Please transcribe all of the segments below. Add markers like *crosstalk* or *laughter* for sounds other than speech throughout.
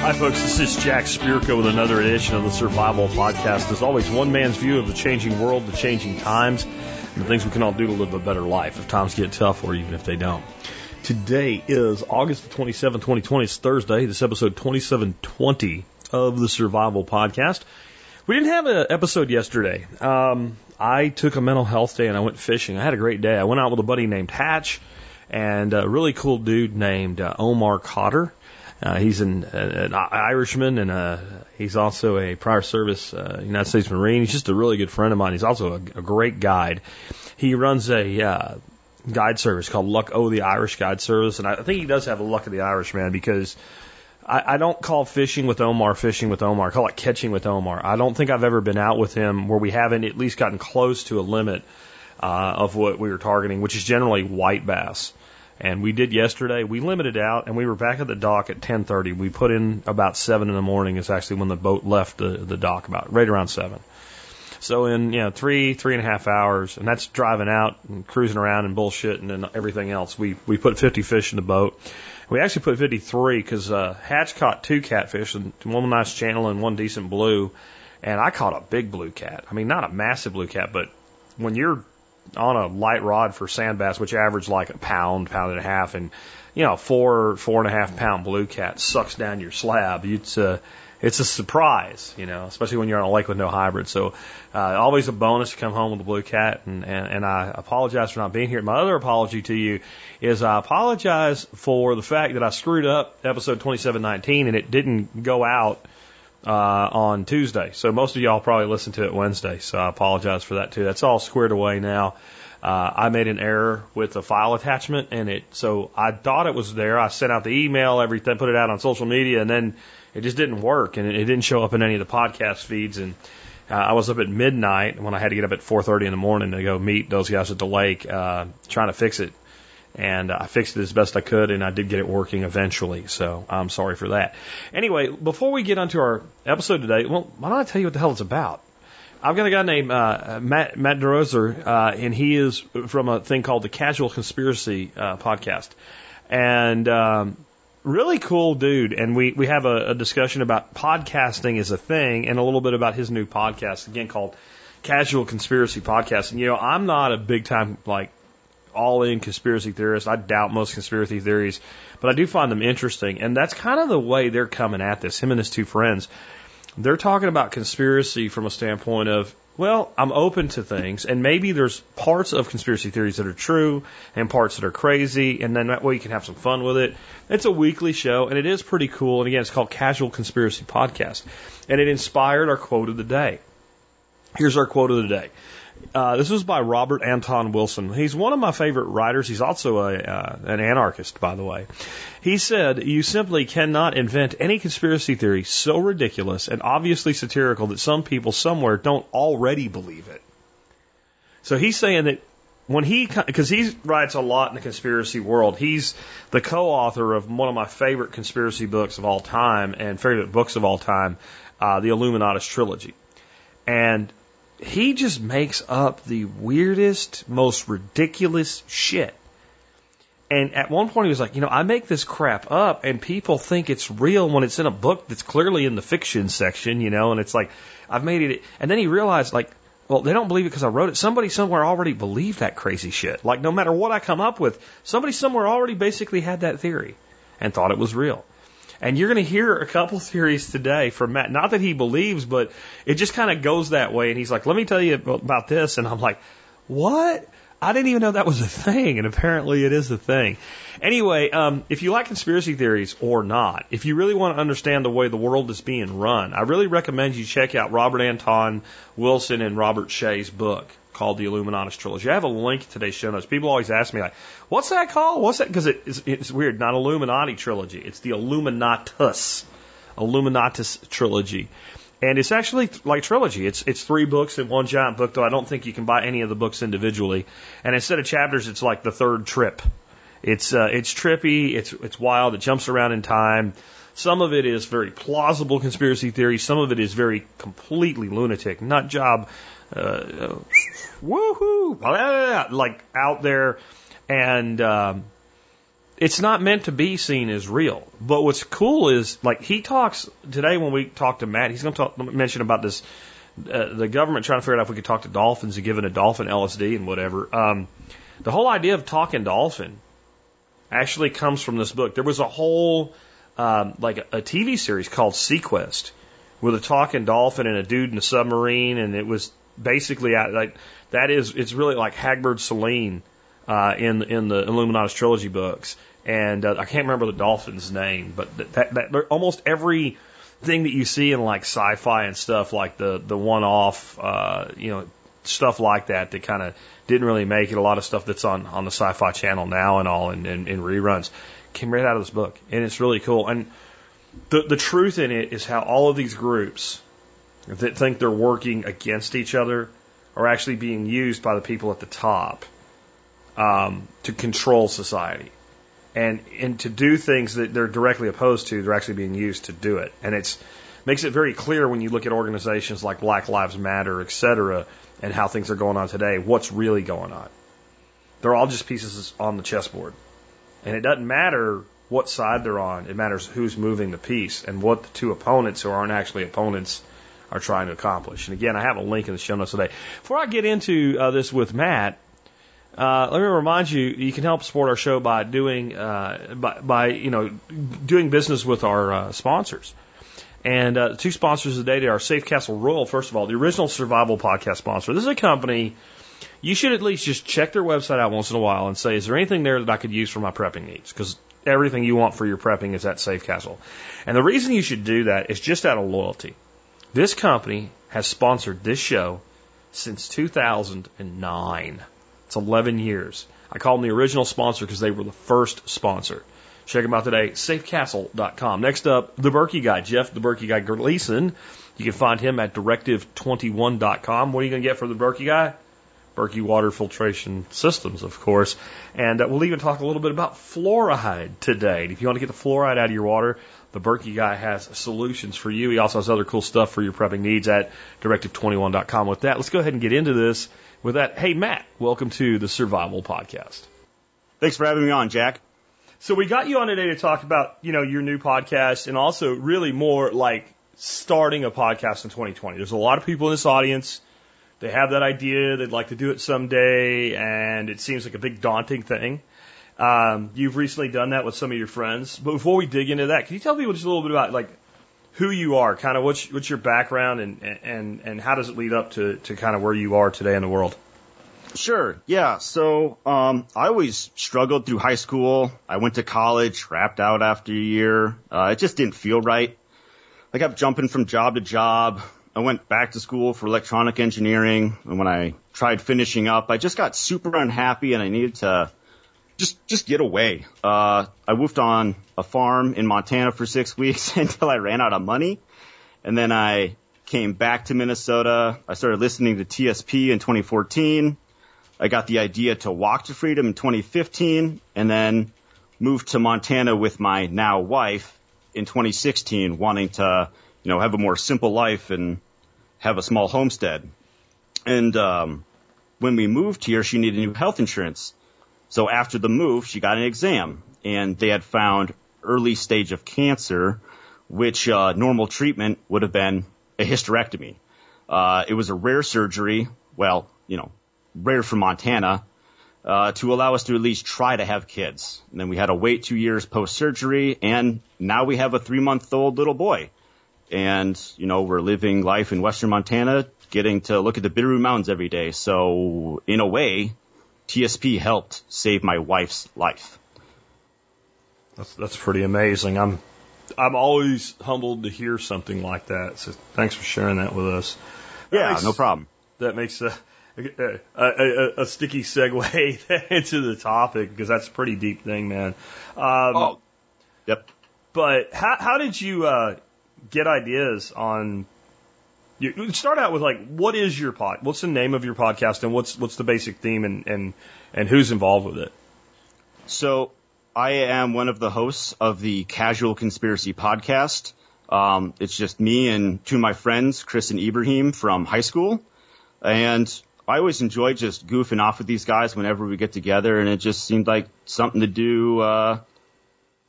Hi, folks. This is Jack Spirko with another edition of the Survival Podcast. As always, one man's view of the changing world, the changing times, and the things we can all do to live a better life if times get tough or even if they don't. Today is August 27, 2020. It's Thursday. This is episode 2720 of the Survival Podcast. We didn't have an episode yesterday. Um, I took a mental health day and I went fishing. I had a great day. I went out with a buddy named Hatch and a really cool dude named uh, Omar Cotter. Uh, he's an, an Irishman and uh, he's also a prior service uh, United States Marine. He's just a really good friend of mine. He's also a, a great guide. He runs a uh, guide service called Luck O the Irish Guide Service, and I think he does have a Luck of the Irish man because I, I don't call fishing with Omar fishing with Omar. I call it catching with Omar. I don't think I've ever been out with him where we haven't at least gotten close to a limit uh, of what we were targeting, which is generally white bass. And we did yesterday. We limited out, and we were back at the dock at 10:30. We put in about seven in the morning. Is actually when the boat left the the dock, about right around seven. So in you know three three and a half hours, and that's driving out and cruising around and bullshit and, and everything else. We we put 50 fish in the boat. We actually put 53 because uh, Hatch caught two catfish, and one nice channel and one decent blue, and I caught a big blue cat. I mean, not a massive blue cat, but when you're on a light rod for sand bass, which average like a pound, pound and a half, and you know, four, four and a half pound blue cat sucks down your slab. It's a, it's a surprise, you know, especially when you're on a lake with no hybrid. So, uh, always a bonus to come home with a blue cat. And, and, and I apologize for not being here. My other apology to you is I apologize for the fact that I screwed up episode 2719 and it didn't go out uh, on Tuesday. So most of y'all probably listened to it Wednesday. So I apologize for that too. That's all squared away now. Uh, I made an error with the file attachment and it, so I thought it was there. I sent out the email, everything, put it out on social media and then it just didn't work and it, didn't show up in any of the podcast feeds. And uh, I was up at midnight when I had to get up at 4.30 in the morning to go meet those guys at the lake, uh, trying to fix it and I fixed it as best I could, and I did get it working eventually. So I'm sorry for that. Anyway, before we get onto our episode today, well, why don't I tell you what the hell it's about? I've got a guy named uh, Matt Matt DeRoser, uh, and he is from a thing called the Casual Conspiracy uh, podcast, and um, really cool dude. And we we have a, a discussion about podcasting as a thing, and a little bit about his new podcast again called Casual Conspiracy Podcast. And you know, I'm not a big time like all in conspiracy theorist. I doubt most conspiracy theories, but I do find them interesting. And that's kind of the way they're coming at this, him and his two friends. They're talking about conspiracy from a standpoint of, well, I'm open to things, and maybe there's parts of conspiracy theories that are true and parts that are crazy, and then that way you can have some fun with it. It's a weekly show, and it is pretty cool. And again, it's called Casual Conspiracy Podcast, and it inspired our quote of the day. Here's our quote of the day. Uh, this was by Robert Anton Wilson. He's one of my favorite writers. He's also a, uh, an anarchist, by the way. He said, You simply cannot invent any conspiracy theory so ridiculous and obviously satirical that some people somewhere don't already believe it. So he's saying that when he, because he writes a lot in the conspiracy world, he's the co author of one of my favorite conspiracy books of all time and favorite books of all time, uh, the Illuminatus trilogy. And he just makes up the weirdest, most ridiculous shit. And at one point he was like, you know, I make this crap up and people think it's real when it's in a book that's clearly in the fiction section, you know, and it's like, I've made it. And then he realized, like, well, they don't believe it because I wrote it. Somebody somewhere already believed that crazy shit. Like, no matter what I come up with, somebody somewhere already basically had that theory and thought it was real. And you're going to hear a couple theories today from Matt. Not that he believes, but it just kind of goes that way. And he's like, let me tell you about this. And I'm like, what? I didn't even know that was a thing, and apparently it is a thing. Anyway, um, if you like conspiracy theories or not, if you really want to understand the way the world is being run, I really recommend you check out Robert Anton Wilson and Robert Shea's book called the Illuminatus Trilogy. I have a link to today's show notes. People always ask me like, "What's that called? What's that?" Because it, it's, it's weird. Not Illuminati trilogy. It's the Illuminatus, Illuminatus trilogy. And it's actually like trilogy. It's it's three books in one giant book, though I don't think you can buy any of the books individually. And instead of chapters, it's like the third trip. It's uh, it's trippy. It's it's wild. It jumps around in time. Some of it is very plausible conspiracy theory. Some of it is very completely lunatic, nut job, uh, woohoo, like out there. And um, it's not meant to be seen as real. But what's cool is, like, he talks today when we talk to Matt, he's going to talk, mention about this uh, the government trying to figure out if we could talk to dolphins and giving a dolphin LSD and whatever. Um, the whole idea of talking dolphin actually comes from this book. There was a whole um, like a, a TV series called SeaQuest with a talking dolphin and a dude in a submarine, and it was basically like that is it's really like Hagbard Celine uh, in in the Illuminatus trilogy books, and uh, I can't remember the dolphin's name, but that, that, that almost every thing that you see in like sci-fi and stuff, like the the one-off, uh, you know, stuff like that that kind of didn't really make it. A lot of stuff that's on on the Sci-Fi Channel now and all, and in, in reruns, came right out of this book, and it's really cool. And the the truth in it is how all of these groups that think they're working against each other are actually being used by the people at the top um, to control society and and to do things that they're directly opposed to, they're actually being used to do it. And it's makes it very clear when you look at organizations like Black Lives Matter, et cetera, and how things are going on today, what's really going on. They're all just pieces on the chessboard. And it doesn't matter what side they're on. It matters who's moving the piece and what the two opponents who aren't actually opponents are trying to accomplish. And again, I have a link in the show notes today. Before I get into uh, this with Matt, uh, let me remind you, you can help support our show by doing, uh, by, by, you know, doing business with our uh, sponsors. And uh, two sponsors today are Safe Castle Royal, first of all, the original survival podcast sponsor. This is a company, you should at least just check their website out once in a while and say, is there anything there that I could use for my prepping needs? Because everything you want for your prepping is at Safe Castle. And the reason you should do that is just out of loyalty. This company has sponsored this show since 2009. It's 11 years. I call them the original sponsor because they were the first sponsor. Check them out today, safecastle.com. Next up, the Berkey guy, Jeff the Berkey guy Gleason. You can find him at directive21.com. What are you going to get for the Berkey guy? Berkey water filtration systems, of course. And uh, we'll even talk a little bit about fluoride today. If you want to get the fluoride out of your water, the Berkey guy has solutions for you. He also has other cool stuff for your prepping needs at directive21.com. With that, let's go ahead and get into this with that, hey, Matt, welcome to the Survival Podcast. Thanks for having me on, Jack. So we got you on today to talk about, you know, your new podcast and also really more like starting a podcast in 2020. There's a lot of people in this audience. They have that idea. They'd like to do it someday. And it seems like a big daunting thing. Um, you've recently done that with some of your friends. But before we dig into that, can you tell people just a little bit about like who you are, kind of what's what's your background, and and and how does it lead up to to kind of where you are today in the world? Sure. Yeah. So um, I always struggled through high school. I went to college, wrapped out after a year. Uh, it just didn't feel right. I kept jumping from job to job. I went back to school for electronic engineering, and when I tried finishing up, I just got super unhappy, and I needed to just just get away. Uh, I woofed on a farm in Montana for six weeks *laughs* until I ran out of money, and then I came back to Minnesota. I started listening to TSP in 2014. I got the idea to walk to freedom in 2015, and then moved to Montana with my now wife in 2016, wanting to you know have a more simple life and have a small homestead. And um, when we moved here, she needed new health insurance. So after the move, she got an exam and they had found early stage of cancer, which uh, normal treatment would have been a hysterectomy. Uh, it was a rare surgery, well, you know, rare for Montana, uh, to allow us to at least try to have kids. And then we had to wait two years post surgery, and now we have a three month old little boy. And, you know, we're living life in western Montana, getting to look at the Bitterroot Mountains every day. So, in a way, TSP helped save my wife's life. That's that's pretty amazing. I'm I'm always humbled to hear something like that. So thanks for sharing that with us. That yeah, makes, no problem. That makes a a, a, a sticky segue *laughs* into the topic because that's a pretty deep thing, man. Um, oh, yep. But how how did you uh, get ideas on you start out with like, what is your pod? What's the name of your podcast, and what's what's the basic theme, and and and who's involved with it? So I am one of the hosts of the Casual Conspiracy podcast. Um, it's just me and two of my friends, Chris and Ibrahim from high school. And I always enjoy just goofing off with these guys whenever we get together, and it just seemed like something to do, uh,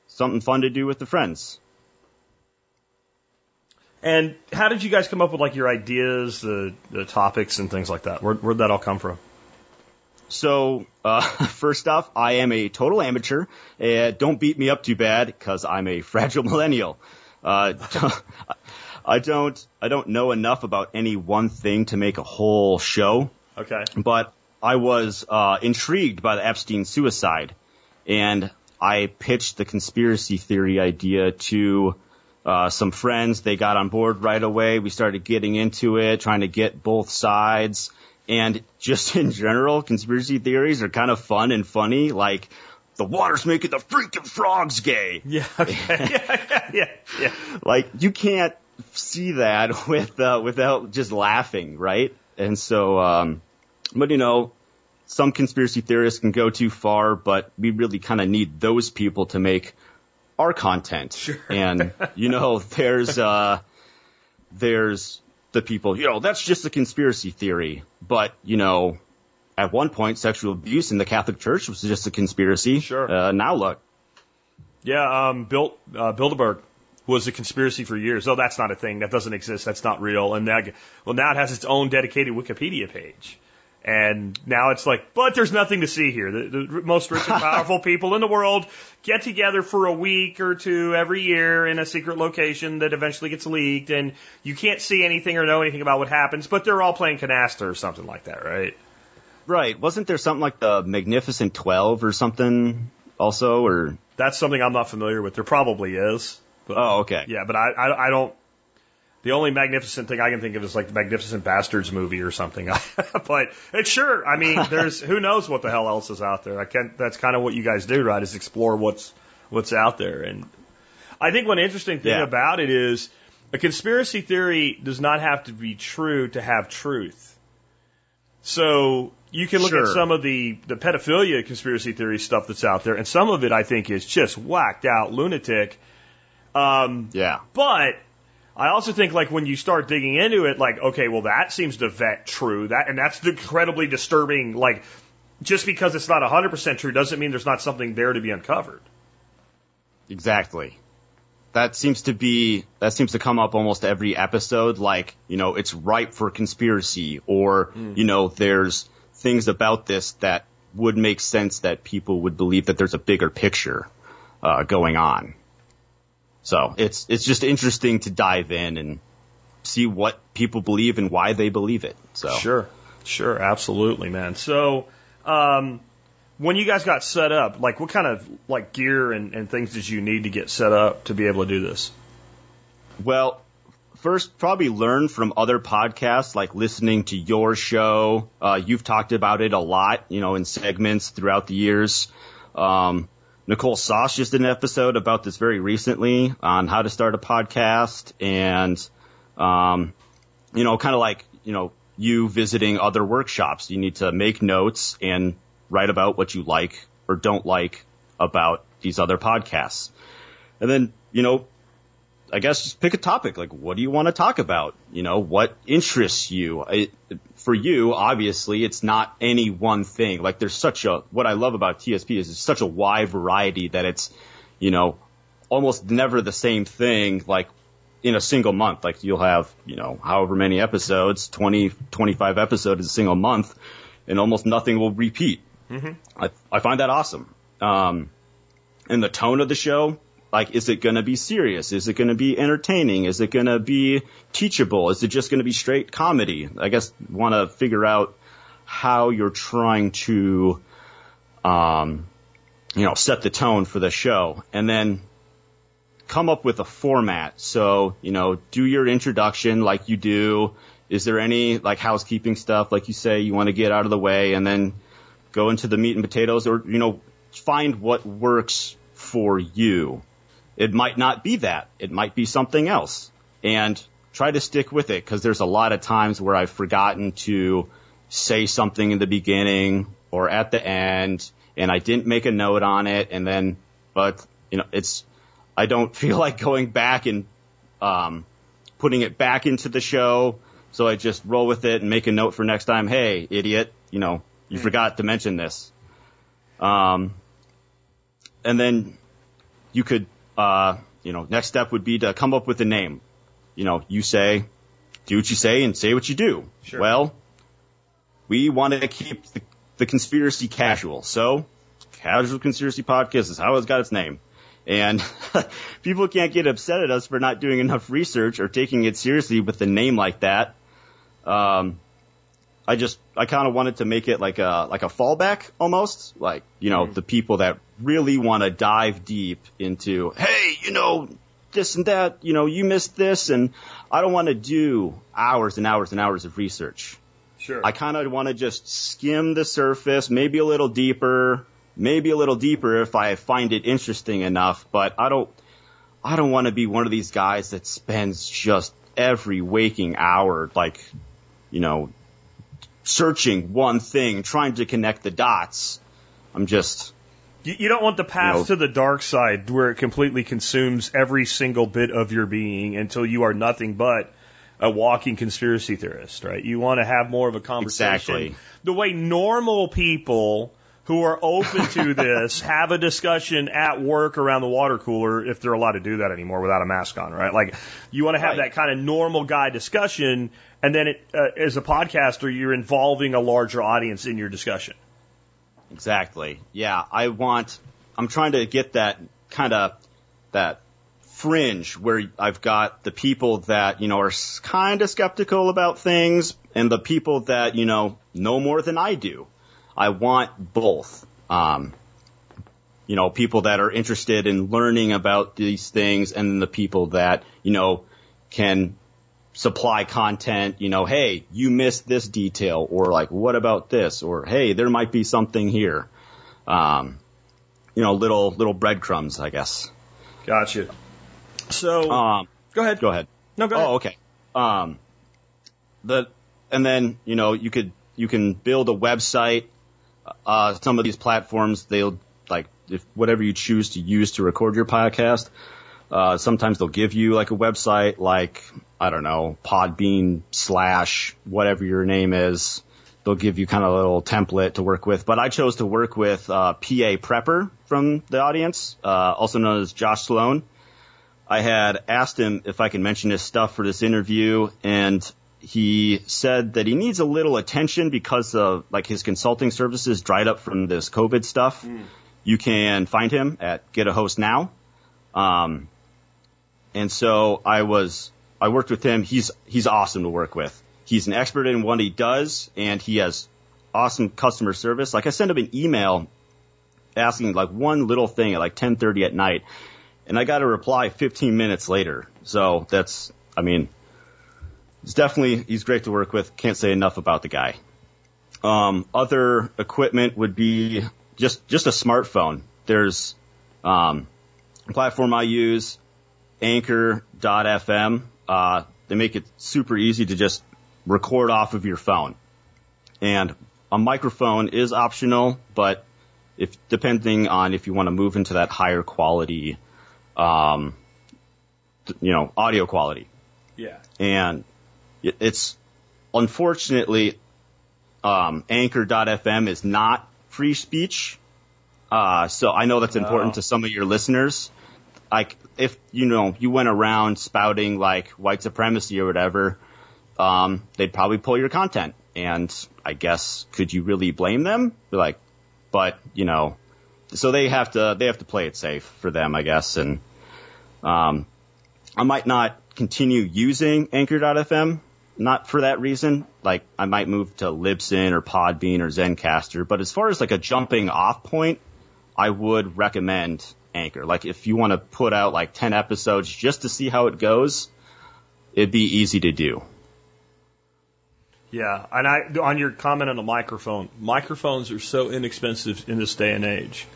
something fun to do with the friends. And how did you guys come up with like your ideas, the, the topics, and things like that? Where, where'd that all come from? So, uh, *laughs* first off, I am a total amateur. Uh, don't beat me up too bad because I'm a *laughs* fragile millennial. Uh, *laughs* I don't, I don't know enough about any one thing to make a whole show, Okay. but I was, uh, intrigued by the Epstein suicide and I pitched the conspiracy theory idea to, uh, some friends. They got on board right away. We started getting into it, trying to get both sides. And just *laughs* in general, conspiracy theories are kind of fun and funny. Like, the water's making the freaking frogs gay. *laughs* Yeah. Okay. yeah, *laughs* yeah, yeah, yeah. Like, you can't see that with, uh, without just laughing, right? And so, um, but you know, some conspiracy theorists can go too far, but we really kind of need those people to make our content. Sure. And, you know, there's, uh, there's the people, you know, that's just a conspiracy theory. But, you know, at one point, sexual abuse in the Catholic Church was just a conspiracy. Sure. Uh, now look. Yeah, um, Bill, uh, Bilderberg was a conspiracy for years. Oh, that's not a thing. That doesn't exist. That's not real. And now, well, now it has its own dedicated Wikipedia page. And now it's like, but there's nothing to see here. The, the most rich and *laughs* powerful people in the world get together for a week or two every year in a secret location that eventually gets leaked, and you can't see anything or know anything about what happens, but they're all playing canasta or something like that, right? Right. Wasn't there something like the Magnificent 12 or something also? Or, That's something I'm not familiar with. There probably is. But, oh, okay. Yeah, but I, I, I don't. The only magnificent thing I can think of is like the Magnificent Bastards movie or something. *laughs* but it's sure. I mean, there's who knows what the hell else is out there. I can't. That's kind of what you guys do, right? Is explore what's what's out there. And I think one interesting thing Yeah. about it is a conspiracy theory does not have to be true to have truth. So you can look at some of the the pedophilia conspiracy theory stuff that's out there, and some of it I think is just whacked out lunatic. Um, Yeah. but I also think like when you start digging into it, like, okay, well that seems to vet true. That and that's incredibly disturbing. Like just because it's not hundred percent true doesn't mean there's not something there to be uncovered. Exactly. That seems to be, that seems to come up almost every episode. Like, you know, it's ripe for conspiracy or, you know, there's things about this that would make sense that people would believe that there's a bigger picture, uh, going on. So it's, it's just interesting to dive in and see what people believe and why they believe it. So. Sure, sure, absolutely, man. So, um, when you guys got set up, like what kind of like gear and, and things did you need to get set up to be able to do this? Well, first, probably learn from other podcasts, like listening to your show. Uh, you've talked about it a lot, you know, in segments throughout the years. Um, Nicole Sauce just did an episode about this very recently on how to start a podcast and, um, you know, kind of like, you know, you visiting other workshops. You need to make notes and write about what you like or don't like about these other podcasts. And then, you know, I guess just pick a topic. Like, what do you want to talk about? You know, what interests you? It, for you, obviously, it's not any one thing. Like, there's such a, what I love about TSP is it's such a wide variety that it's, you know, almost never the same thing, like, in a single month. Like, you'll have, you know, however many episodes, 20, 25 episodes in a single month, and almost nothing will repeat. I, I find that awesome. Um, and the tone of the show, like, is it going to be serious? Is it going to be entertaining? Is it going to be teachable? Is it just going to be straight comedy? I guess want to figure out how you're trying to, um, you know, set the tone for the show and then come up with a format. So, you know, do your introduction like you do. Is there any like housekeeping stuff, like you say, you want to get out of the way and then go into the meat and potatoes or, you know, find what works for you. It might not be that. It might be something else and try to stick with it because there's a lot of times where I've forgotten to say something in the beginning or at the end and I didn't make a note on it and then but you know, it's I don't *laughs* feel like going back and um, putting it back into the show. So I just roll with it and make a note for next time. Hey, idiot, you know, you forgot to mention this. Um, and then you could, uh, you know, next step would be to come up with a name. You know, you say, do what you say and say what you do. Sure. Well, we want to keep the, the conspiracy casual. So, Casual Conspiracy Podcast is how it's got its name. And *laughs* people can't get upset at us for not doing enough research or taking it seriously with a name like that. Um, I just, I kind of wanted to make it like a, like a fallback almost. Like, you know, mm. the people that really want to dive deep into, hey, you know, this and that, you know, you missed this and I don't want to do hours and hours and hours of research. Sure. I kind of want to just skim the surface, maybe a little deeper, maybe a little deeper if I find it interesting enough, but I don't, I don't want to be one of these guys that spends just every waking hour, like, you know, searching one thing, trying to connect the dots. I'm just, You, you don't want the path You know- to the dark side where it completely consumes every single bit of your being until you are nothing but a walking conspiracy theorist, right? You want to have more of a conversation. Exactly. The way normal people who are open to *laughs* this have a discussion at work around the water cooler if they're allowed to do that anymore without a mask on, right? Like you want to have Right. that kind of normal guy discussion and then it, uh, as a podcaster you're involving a larger audience in your discussion. Exactly. Yeah, I want. I'm trying to get that kind of that fringe where I've got the people that you know are kind of skeptical about things, and the people that you know know more than I do. I want both. Um, you know, people that are interested in learning about these things, and the people that you know can supply content, you know, hey, you missed this detail, or like, what about this, or hey, there might be something here. Um, you know, little little breadcrumbs, I guess. Gotcha. So Um, go ahead. go ahead. No, go ahead. Oh, okay. Um, the and then you know you could you can build a website. Uh, some of these platforms they'll like if whatever you choose to use to record your podcast. Uh, sometimes they'll give you like a website like I don't know Podbean slash whatever your name is. They'll give you kind of a little template to work with. But I chose to work with uh, PA Prepper from the audience, uh, also known as Josh Sloan. I had asked him if I could mention his stuff for this interview, and he said that he needs a little attention because of like his consulting services dried up from this COVID stuff. You can find him at Get a Host Now. Um, and so I was I worked with him. He's he's awesome to work with. He's an expert in what he does, and he has awesome customer service. Like I sent him an email asking like one little thing at like 10:30 at night, and I got a reply 15 minutes later. So that's, I mean, it's definitely he's great to work with. Can't say enough about the guy. Um, other equipment would be just just a smartphone. There's um, a platform I use, Anchor.fm. Uh, they make it super easy to just record off of your phone, and a microphone is optional, but if depending on if you want to move into that higher quality, um, you know, audio quality Yeah. and it's unfortunately um, Anchor.fm is not free speech. Uh, so I know that's important Oh. to some of your listeners. Like if you know you went around spouting like white supremacy or whatever, um, they'd probably pull your content. And I guess could you really blame them? Like, but you know, so they have to they have to play it safe for them, I guess. And um, I might not continue using Anchor.fm, not for that reason. Like I might move to Libsyn or Podbean or Zencastr. But as far as like a jumping off point, I would recommend Anchor. Like if you want to put out like 10 episodes just to see how it goes, it'd be easy to do. Yeah, and I on your comment on the microphone, microphones are so inexpensive in this day and age.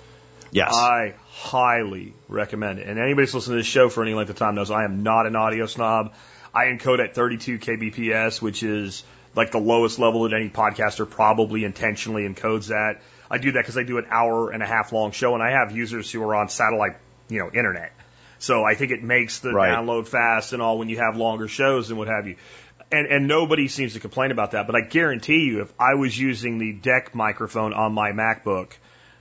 Yes. I highly recommend it. And anybody who's listening to this show for any length of time knows I am not an audio snob. I encode at 32 kbps, which is like the lowest level that any podcaster probably intentionally encodes at. I do that because I do an hour and a half long show, and I have users who are on satellite, you know, internet. So I think it makes the Right. download fast and all when you have longer shows and what have you. And and nobody seems to complain about that. But I guarantee you, if I was using the deck microphone on my MacBook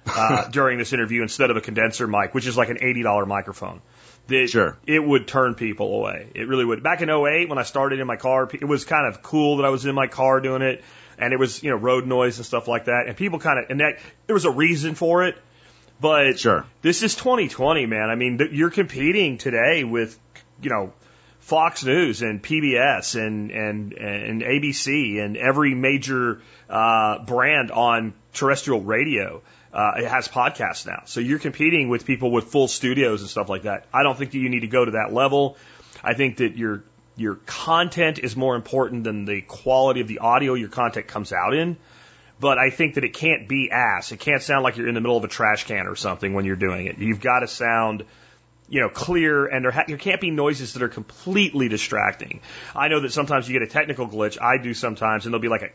uh, *laughs* during this interview instead of a condenser mic, which is like an eighty dollar microphone, that Sure. it would turn people away. It really would. Back in 08, when I started in my car, it was kind of cool that I was in my car doing it, and it was you know road noise and stuff like that, and people kind of and that there was a reason for it. But Sure. this is 2020, man. I mean, th- you're competing today with, you know, Fox News and PBS and and and ABC and every major uh, brand on terrestrial radio. Uh, it has podcasts now, so you're competing with people with full studios and stuff like that. I don't think that you need to go to that level. I think that your your content is more important than the quality of the audio your content comes out in but I think that it can't be ass. It can't sound like you're in the middle of a trash can or something when you're doing it. You've got to sound, you know, clear, and there, ha- there can't be noises that are completely distracting. I know that sometimes you get a technical glitch. I do sometimes, and there'll be like a,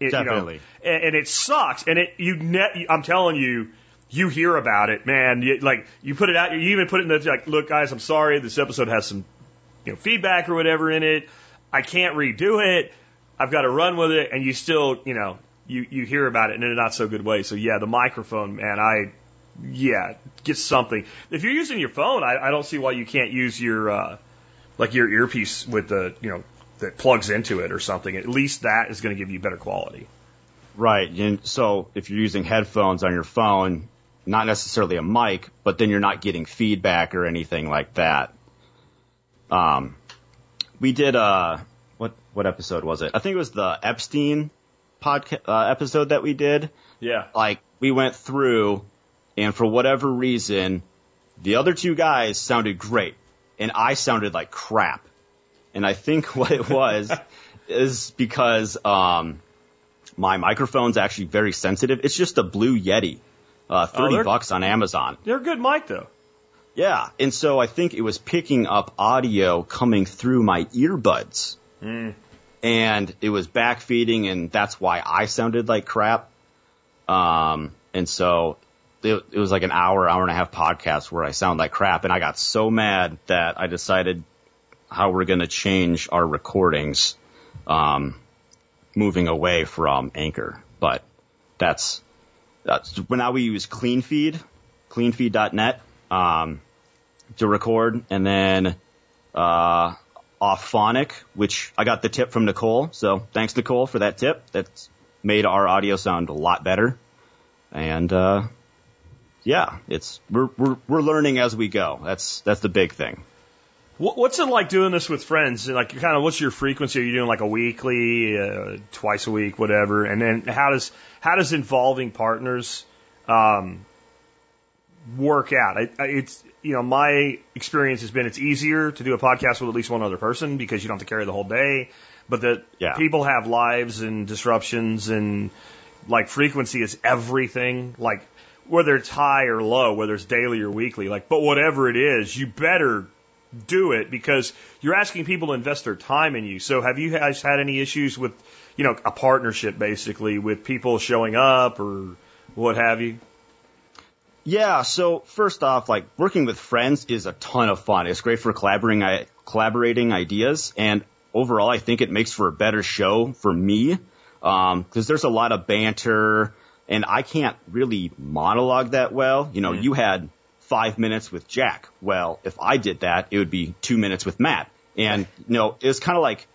it, Definitely. you know, and, and it sucks. And it, you, ne- I'm telling you, you hear about it, man. You, like you put it out, you even put it in the like, look, guys, I'm sorry, this episode has some, you know, feedback or whatever in it. I can't redo it. I've got to run with it, and you still, you know, you you hear about it in a not so good way. So yeah, the microphone, man, I yeah, get something. If you're using your phone, I, I don't see why you can't use your uh, like your earpiece with the you know that plugs into it or something. At least that is going to give you better quality. Right. And so if you're using headphones on your phone, not necessarily a mic, but then you're not getting feedback or anything like that. Um, we did uh what what episode was it? I think it was the Epstein podcast uh, episode that we did. Yeah. Like we went through, and for whatever reason, the other two guys sounded great, and I sounded like crap. And I think *laughs* what it was is because um, my microphone's actually very sensitive. It's just a Blue Yeti, uh, thirty they're- bucks on Amazon. They're a good mic though. Yeah, and so I think it was picking up audio coming through my earbuds, and it was backfeeding, and that's why I sounded like crap. Um, and so it, it was like an hour, hour and a half podcast where I sound like crap, and I got so mad that I decided how we're going to change our recordings, um, moving away from Anchor. But that's that's now we use CleanFeed, CleanFeed.net. Um, to record, and then uh, Auphonic, which I got the tip from Nicole. So thanks, Nicole, for that tip. That's made our audio sound a lot better. And uh, yeah, it's we're, we're we're learning as we go. That's that's the big thing. What- What's it like doing this with friends? Like, kind of, what's your frequency? Are you doing like a weekly, uh, twice a week, whatever? And then how does how does involving partners um, work out? I, I, it's you know my experience has been it's easier to do a podcast with at least one other person because you don't have to carry the whole day. But that Yeah. people have lives and disruptions and like frequency is everything. Like whether it's high or low, whether it's daily or weekly. Like, but whatever it is, you better do it because you're asking people to invest their time in you. So have you guys had any issues with, you know, a partnership basically with people showing up or what have you? Yeah, so first off, like working with friends is a ton of fun. It's great for collaborating, I, collaborating ideas, and overall, I think it makes for a better show for me um, because there's a lot of banter, and I can't really monologue that well. You know, you had five minutes with Jack. Well, if I did that, it would be two minutes with Matt, and you know, it was kind of like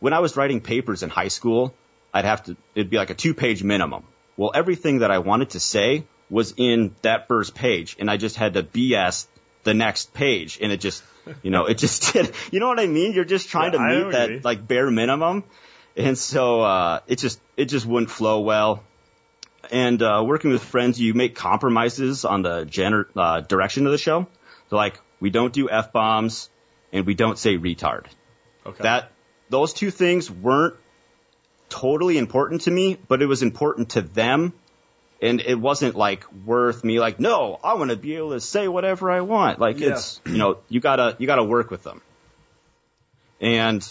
when I was writing papers in high school, I'd have to, it'd be like a two page minimum. Well, everything that I wanted to say was in that first page and I just had to BS the next page and it just, you know, it just *laughs* did, you know what I mean? You're just trying Yeah, to meet that like bare minimum. And so, uh, it just, it just wouldn't flow well. And, uh, working with friends, you make compromises on the gener- uh, direction of the show. So like, we don't do F bombs and we don't say retard Okay. that those two things weren't totally important to me, but it was important to them. And it wasn't like worth me like, no, I want to be able to say whatever I want. Like Yeah. it's, you know, you gotta, you gotta work with them. And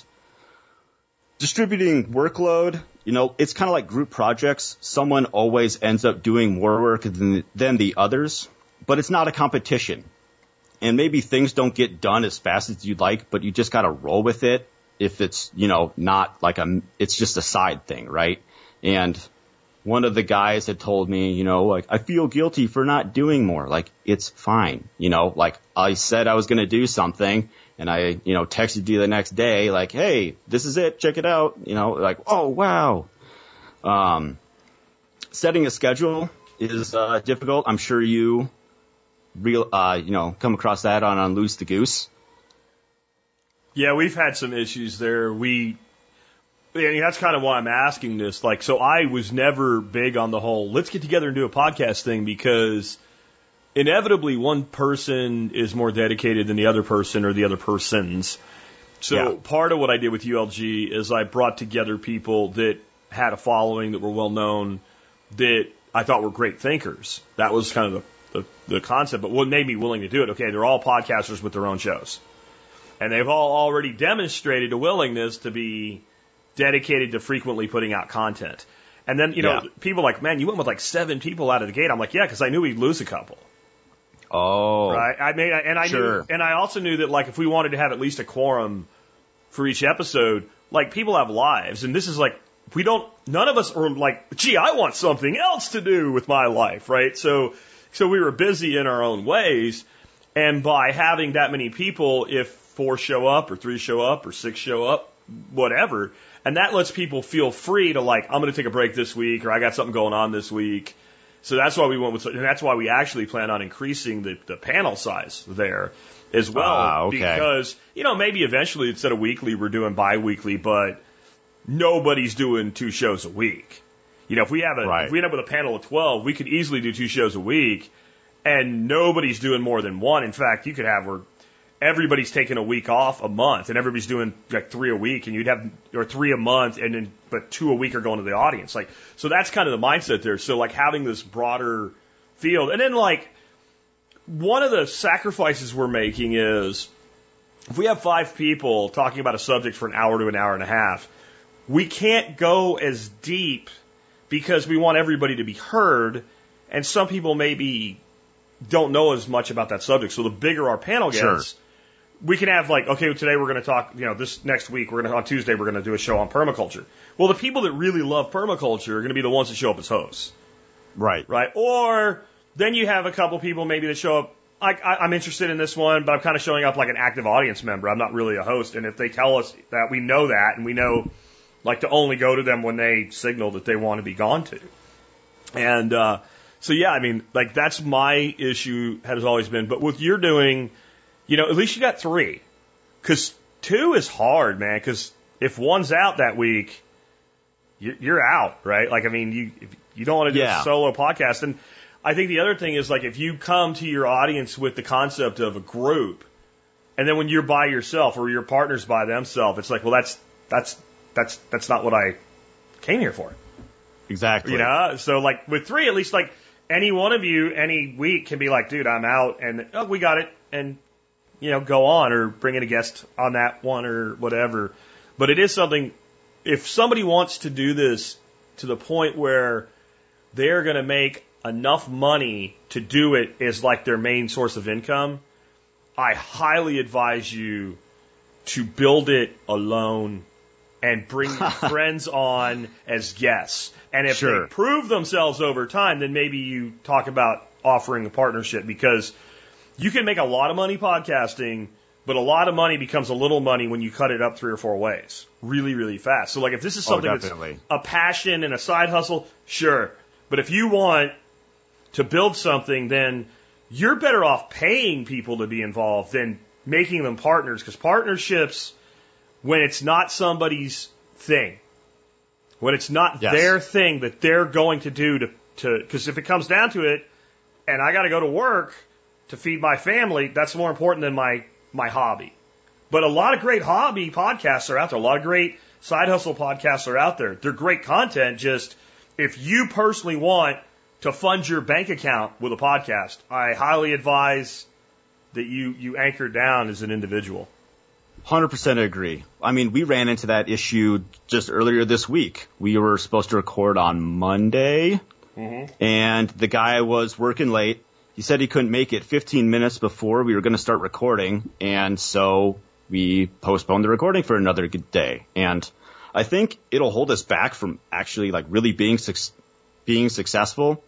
distributing workload you know, it's kind of like group projects. Someone always ends up doing more work than, than the others, but it's not a competition. And maybe things don't get done as fast as you'd like, but you just got to roll with it if it's, you know, not like a, it's just a side thing, right? And one of the guys had told me, you know, like, I feel guilty for not doing more. Like, it's fine. You know, like, I said I was going to do something and I, you know, texted you the next day, like, hey, this is it, check it out. You know, like, oh, wow. Um, setting a schedule is, uh, difficult. I'm sure you real, uh, you know, come across that on, on Loose the Goose. Yeah, we've had some issues there. We, and that's kind of why I'm asking this. Like, so I was never big on the whole let's get together and do a podcast thing because inevitably one person is more dedicated than the other person or the other persons. So Yeah. part of what I did with ULG is I brought together people that had a following that were well known that I thought were great thinkers. That was kind of the, the, the concept. But what made me willing to do it? Okay, they're all podcasters with their own shows. And they've all already demonstrated a willingness to be dedicated to frequently putting out content. And then, you know, Yeah. people like, man, you went with like seven people out of the gate. I'm like, yeah, because I knew we'd lose a couple. Oh. Right. I mean, and I Sure. knew, and I also knew that like if we wanted to have at least a quorum for each episode, like people have lives, and this is like we don't. None of us are like, gee, I want something else to do with my life, right? So, so we were busy in our own ways, and by having that many people, if four show up or three show up or six show up, whatever, and that lets people feel free to like, I'm going to take a break this week, or I got something going on this week. So that's why we went with, and that's why we actually plan on increasing the, the panel size there as well. Ah, okay. Because, you know, maybe eventually instead of weekly, we're doing bi-weekly, but nobody's doing two shows a week. You know, if we have a, Right. if we end up with a panel of 12, we could easily do two shows a week and nobody's doing more than one. In fact, you could have where everybody's taking a week off a month and everybody's doing like three a week and you'd have or three a month and then but two a week are going to the audience. Like so that's kind of the mindset there. So like having this broader field. And then like one of the sacrifices we're making is if we have five people talking about a subject for an hour to an hour and a half we can't go as deep because we want everybody to be heard and some people maybe don't know as much about that subject. So the bigger our panel gets Sure. We can have like, okay, today we're going to talk, you know, this next week we're going to, on Tuesday we're going to do a show on permaculture. Well, the people that really love permaculture are going to be the ones that show up as hosts, Right. right? Or then you have a couple people maybe that show up, I, I, I'm interested in this one, but I'm kind of showing up like an active audience member. I'm not really a host. And if they tell us that we know that and we know like to only go to them when they signal that they want to be gone to. And, uh, so yeah, I mean, like that's my issue has always been, but with you're doing, you know, at least you got three. Cause two is hard, man. Cause if one's out that week, you're, you're out, right? Like, I mean, you, you don't want to do Yeah. a solo podcast. And I think the other thing is like, if you come to your audience with the concept of a group, and then when you're by yourself or your partner's by themselves, it's like, well, that's, that's, that's, that's not what I came here for. Exactly. You know, so like with three, at least like any one of you any week can be like, dude, I'm out, and oh, we got it, and you know, go on or bring in a guest on that one or whatever. But it is something. If somebody wants to do this to the point where they're going to make enough money to do it as like their main source of income, I highly advise you to build it alone and bring *laughs* friends on as guests. And if Sure. they prove themselves over time, then maybe you talk about offering a partnership because you can make a lot of money podcasting, but a lot of money becomes a little money when you cut it up three or four ways really, really fast. So like if this is Oh, something that's a passion and a side hustle, sure. But if you want to build something, then you're better off paying people to be involved than making them partners because partnerships, when it's not somebody's thing, when it's not Yes. their thing that they're going to do to, to, because if it comes down to it, and I got to go to work to feed my family, that's more important than my, my hobby. But a lot of great hobby podcasts are out there. A lot of great side hustle podcasts are out there. They're great content. Just if you personally want to fund your bank account with a podcast, I highly advise that you, you anchor down as an individual. 100% agree. I mean, we ran into that issue just earlier this week. We were supposed to record on Monday, mm-hmm. and the guy was working late. He said he couldn't make it 15 minutes before we were going to start recording, and so we postponed the recording for another good day. And I think it'll hold us back from actually like really being suc- being successful.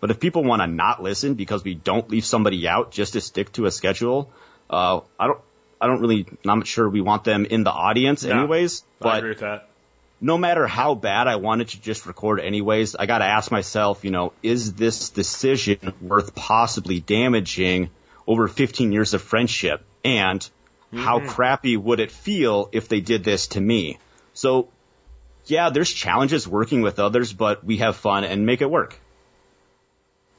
But if people want to not listen because we don't leave somebody out just to stick to a schedule, uh, I don't, I don't really, I'm not sure we want them in the audience No, anyways. I agree with that. No matter how bad I wanted to just record anyways, I got to ask myself, you know, is this decision worth possibly damaging over 15 years of friendship? And how mm-hmm. crappy would it feel if they did this to me? So yeah, there's challenges working with others, but we have fun and make it work.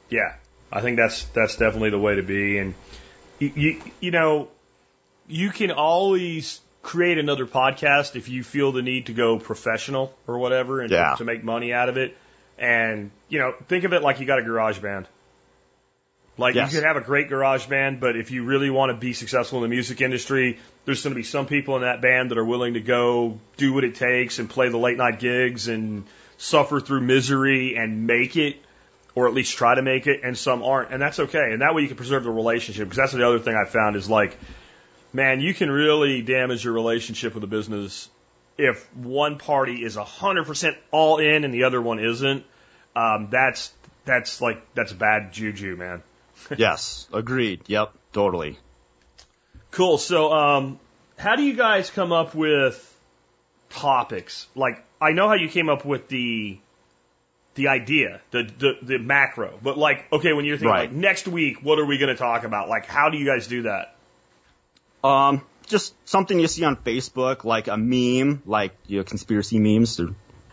Yeah, I think that's that's definitely the way to be. And you, you, you know, you can always create another podcast if you feel the need to go professional or whatever, and Yeah. to make money out of it. And you know, think of it like you got a garage band. Like Yes. you could have a great garage band, but if you really want to be successful in the music industry, there's going to be some people in that band that are willing to go do what it takes and play the late night gigs and suffer through misery and make it, or at least try to make it, and some aren't, and that's okay. And that way you can preserve the relationship because that's the other thing I found is like, man, you can really damage your relationship with a business if one party is 100% all in and the other one isn't. Um, that's that's like that's bad juju, man. *laughs* yes, agreed. Yep, totally. Cool. So, um, how do you guys come up with topics? Like, I know how you came up with the the idea, the the, the macro, but like, okay, when you're thinking Right. like next week, what are we going to talk about? Like, how do you guys do that? Um, just something you see on Facebook, like a meme, like you know, conspiracy memes. They're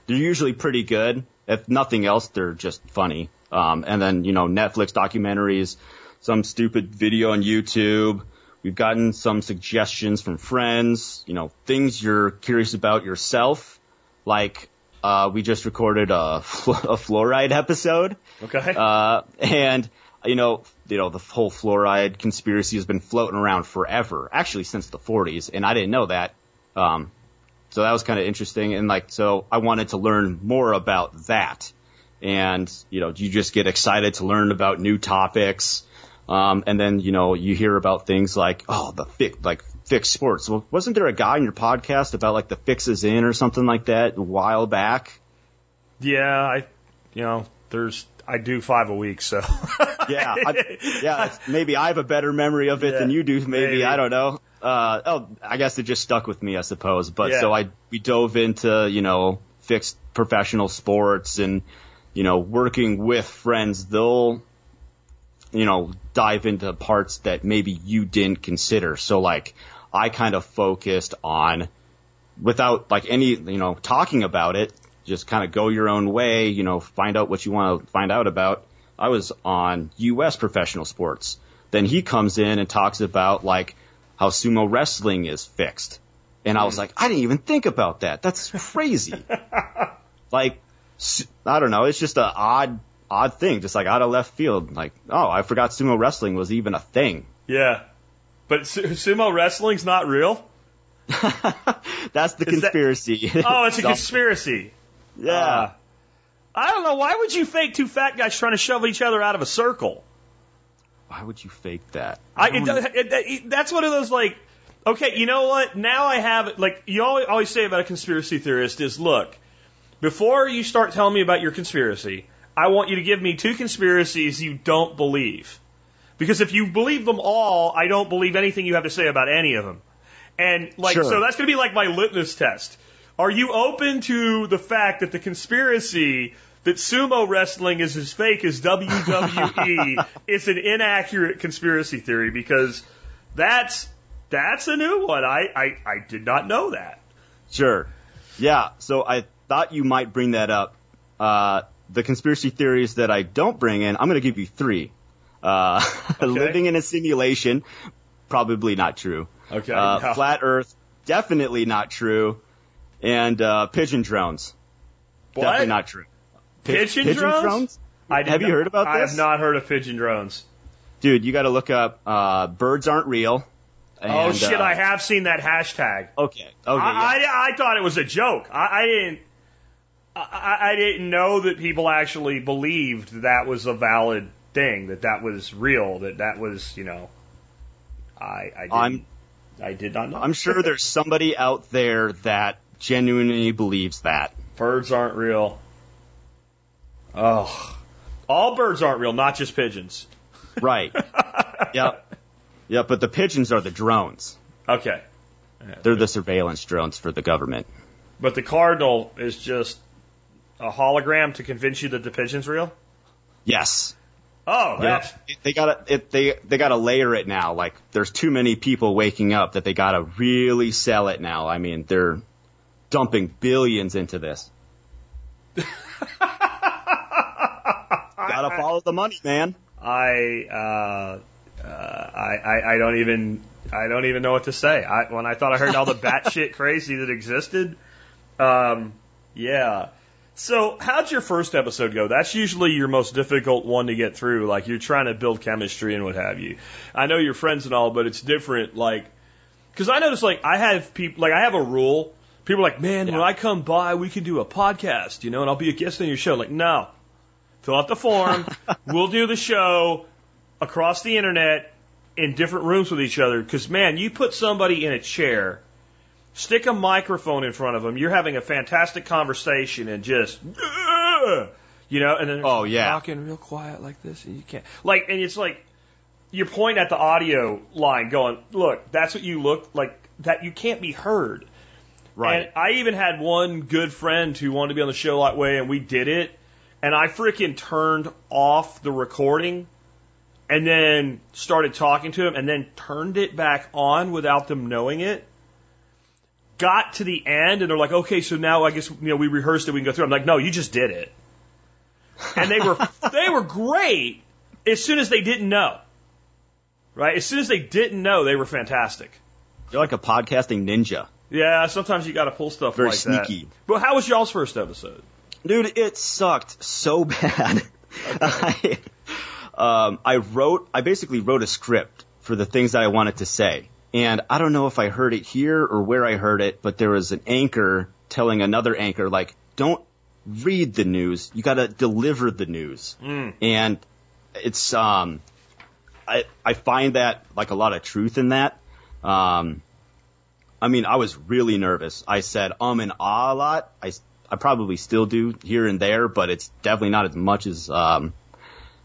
they're usually pretty good. If nothing else, they're just funny. Um, and then you know Netflix documentaries, some stupid video on YouTube. We've gotten some suggestions from friends. You know things you're curious about yourself, like uh, we just recorded a, fl- *laughs* a fluoride episode. Okay. Uh, and you know, you know, the whole fluoride conspiracy has been floating around forever, actually since the 40s, and I didn't know that. Um, so that was kind of interesting, and like, so I wanted to learn more about that. And you know, you just get excited to learn about new topics, um, and then you know, you hear about things like, oh, the fix, like fix sports. Well, wasn't there a guy in your podcast about like the fixes in or something like that a while back? yeah, I, you know, there's I do five a week, so *laughs* Yeah, I, *laughs* yeah. Maybe I have a better memory of it Yeah, than you do. Maybe, maybe. I don't know. Uh, oh, I guess it just stuck with me, I suppose. But Yeah. so I we dove into you know fixed professional sports and you know working with friends. They'll you know dive into parts that maybe you didn't consider. So like I kind of focused on without like any you know talking about it just kind of go your own way you know find out what you want to find out about i was on us professional sports. Then he comes in and talks about like how sumo wrestling is fixed. And i was like i didn't even think about that. That's crazy. *laughs* Like I don't know. It's just a odd odd thing. Just like out of left field. Like oh i forgot sumo wrestling was even a thing. Yeah. But su- sumo wrestling's not real. *laughs* that's the Is that- conspiracy. Oh, it's a *laughs* conspiracy. yeah. Uh, I don't know. Why would you fake two fat guys trying to shove each other out of a circle? why would you fake that I, it, it, it, that's one of those like, okay, you know what? Now I have like you always, always say about a conspiracy theorist is look, before you start telling me about your conspiracy, I want you to give me two conspiracies you don't believe, because if you believe them all, I don't believe anything you have to say about any of them. And like, Sure. so that's going to be like my litmus test. Are you open to the fact that the conspiracy that sumo wrestling is as fake as WWE *laughs* is an inaccurate conspiracy theory? Because that's that's a new one. I, I, I did not know that. Sure. Yeah. So I thought you might bring that up. Uh, the conspiracy theories that I don't bring in, I'm going to give you three. Uh, *laughs* living in a simulation, probably not true. Okay. Uh, no. Flat Earth, definitely not true. And uh, pigeon drones, What? definitely not true. Pi- Pigeon drones? I did Have you heard about this? I have not heard of pigeon drones. Dude, you got to look up. Uh, birds aren't real. oh shit! uh, I have seen that hashtag. Okay. Okay. I, yeah. I, I thought it was a joke. I, I didn't. I, I I didn't know that people actually believed that was a valid thing. That that was real. That that was you know. I I didn't, I'm I did not know. I'm sure there's somebody out there that genuinely believes that. Birds aren't real. Oh, all birds aren't real, not just pigeons. Right. *laughs* yep. Yep. But the pigeons are the drones. Okay, They're the surveillance drones for the government. but the cardinal is just a hologram to convince you that the pigeon's real. Yes. Oh, Yep. They gotta it, they they gotta layer it now. Like there's too many people waking up that they gotta really sell it now. I mean, they're dumping billions into this. *laughs* gotta follow the money, man. I, uh, uh, I, I, I don't even, I don't even know what to say. I, when I thought I heard all the batshit *laughs* crazy that existed, um, yeah. So, how'd your first episode go? That's usually your most difficult one to get through. Like you're trying to build chemistry and what have you. I know you're friends and all, but it's different. Like, because I notice, like, I have people, like, I have a rule. People are like, man, when I come by, we can do a podcast, you know, and I'll be a guest on your show. Like, no, fill out the form. *laughs* we'll do the show across the internet in different rooms with each other. Because, man, you put somebody in a chair, stick a microphone in front of them, you're having a fantastic conversation and just, you know, and then Oh, yeah. talking real quiet like this, and you can't. Like, and it's like, you're pointing at the audio line going, look, that's what you look like, that you can't be heard. And I even had one good friend who wanted to be on the show that way, and we did it. And I freaking turned off the recording and then started talking to him and then turned it back on without them knowing it. Got to the end and they're like, okay, so now I guess you know we rehearsed it, we can go through. I'm like, no, you just did it. *laughs* And they were they were great as soon as they didn't know. Right? As soon as they didn't know, they were fantastic. You're like a podcasting ninja. Yeah, sometimes you got to pull stuff Very like that. sneaky. But how was y'all's first episode? Dude, it sucked so *laughs* bad. *laughs* I, um, I wrote, I basically wrote a script for the things that I wanted to say. And I don't know if I heard it here or where I heard it, but there was an anchor telling another anchor, like, don't read the news. You gotta deliver the news. And it's, um, I, I find that, like, a lot of truth in that. Um, I mean, I was really nervous. I said um and ah a lot. I, I probably still do here and there, but it's definitely not as much as, um,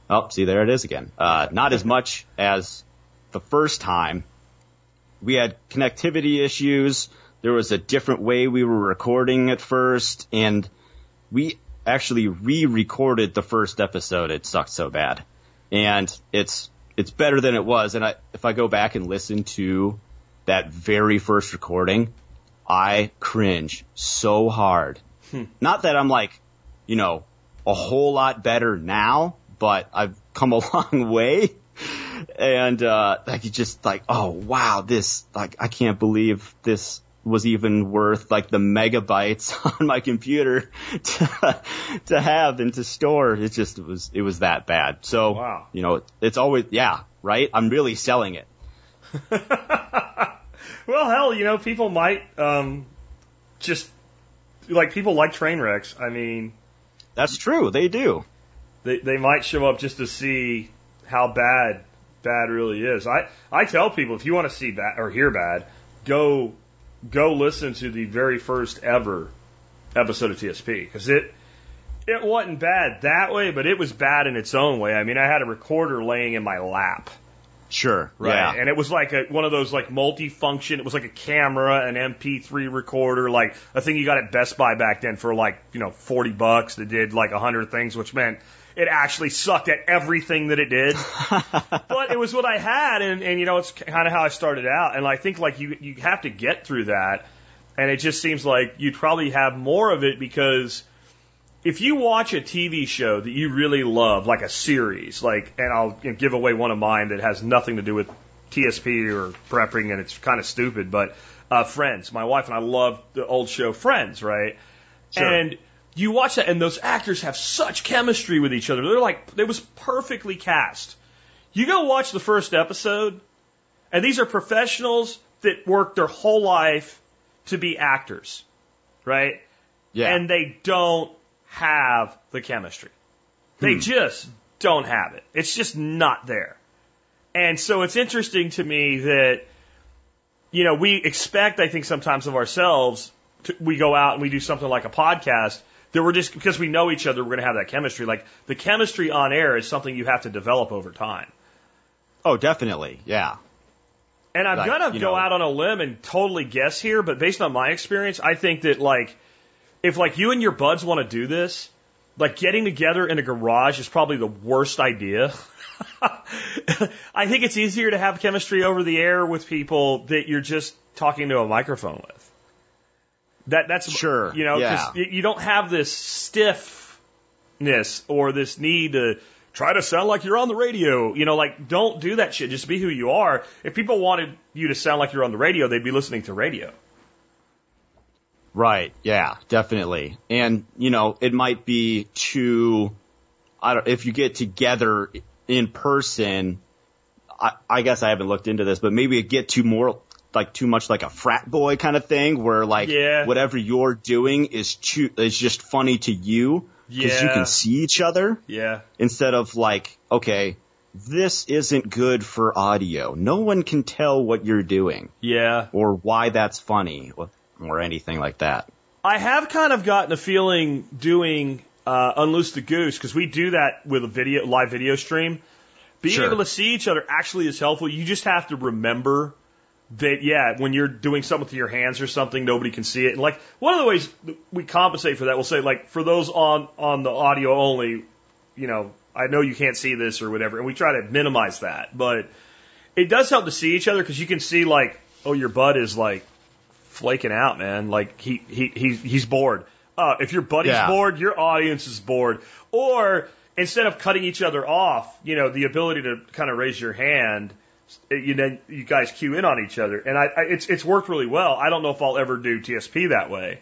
oh, see, there it is again. Uh, not as much as the first time. We had connectivity issues. There was a different way we were recording at first, and we actually re-recorded the first episode. It sucked so bad, and it's it's better than it was. And I, if I go back and listen to that very first recording, I cringe so hard. Not that I'm like, you know, a whole lot better now, but I've come a *laughs* long way. And, uh, like you just like, oh wow, this, like, I can't believe this was even worth like the megabytes *laughs* on my computer *laughs* to, to have and to store. It just it was, it was that bad. So, Wow. you know, it's always, yeah, right? I'm really selling it. Well, hell, you know, people might um, just like people like train wrecks. I mean, That's true. They do. they they might show up just to see how bad bad really is. I I tell people if you want to see bad or hear bad, go go listen to the very first ever episode of TSP because it it wasn't bad that way, but it was bad in its own way. I mean, I had a recorder laying in my lap. Sure. Right. Yeah. And it was like a, one of those like multi-function. It was like a camera, an MP3 recorder, like a thing you got at Best Buy back then for like, you know, 40 bucks that did like a 100 things, which meant it actually sucked at everything that it did. *laughs* but it was what I had. And, and you know, it's kind of how I started out. And I think like you, you have to get through that. And it just seems like you'd probably have more of it because if you watch a TV show that you really love, like a series, like, and I'll give away one of mine that has nothing to do with TSP or prepping, and it's kind of stupid, but uh, Friends. My wife and I love the old show Friends, right? Sure. And you watch that, and those actors have such chemistry with each other. They're like, it was perfectly cast. You go watch the first episode, And these are professionals that work their whole life to be actors, right? Yeah. And they don't have the chemistry. They Hmm. just don't have it. It's just not there. And so it's interesting to me that, you know, we expect, I think, sometimes of ourselves, to, we go out and we do something like a podcast that we're just, because we know each other, we're going to have that chemistry. Like the chemistry on air is something you have to develop over time. oh, definitely. Yeah. And I'm Like, gonna go know- out on a limb and totally guess here, but based on my experience, I think that like if like you and your buds want to do this, like getting together in a garage is probably the worst idea. *laughs* I think it's easier to have chemistry over the air with people that you're just talking to a microphone with. That that's Sure, you know, yeah. you don't have this stiffness or this need to try to sound like you're on the radio. You know, like don't do that shit. Just be who you are. If people wanted you to sound like you're on the radio, they'd be listening to radio. Right. Yeah, definitely. And, you know, it might be too, I don't, if you get together in person, I, I guess I haven't looked into this, but maybe it get too more, like too much like a frat boy kind of thing where like Yeah. whatever you're doing is too, is just funny to you because you can see each other Yeah. instead of like, okay, this isn't good for audio. No one can tell what you're doing Yeah. or why that's funny or, or anything like that. I have kind of gotten a feeling doing uh, Unloose the Goose because we do that with a video live video stream. Being Sure. able to see each other actually is helpful. You just have to remember that, yeah, when you're doing something with your hands or something, nobody can see it. And like one of the ways that we compensate for that, we'll say like for those on on the audio only, you know, I know you can't see this or whatever, and we try to minimize that, but it does help to see each other because you can see like, oh, your butt is like flaking out, man. Like he he he's he's bored. Uh, if your buddy's Yeah. bored, your audience is bored. Or instead of cutting each other off, you know, the ability to kind of raise your hand, you know, you guys cue in on each other, and I, I it's it's worked really well. I don't know if I'll ever do TSP that way.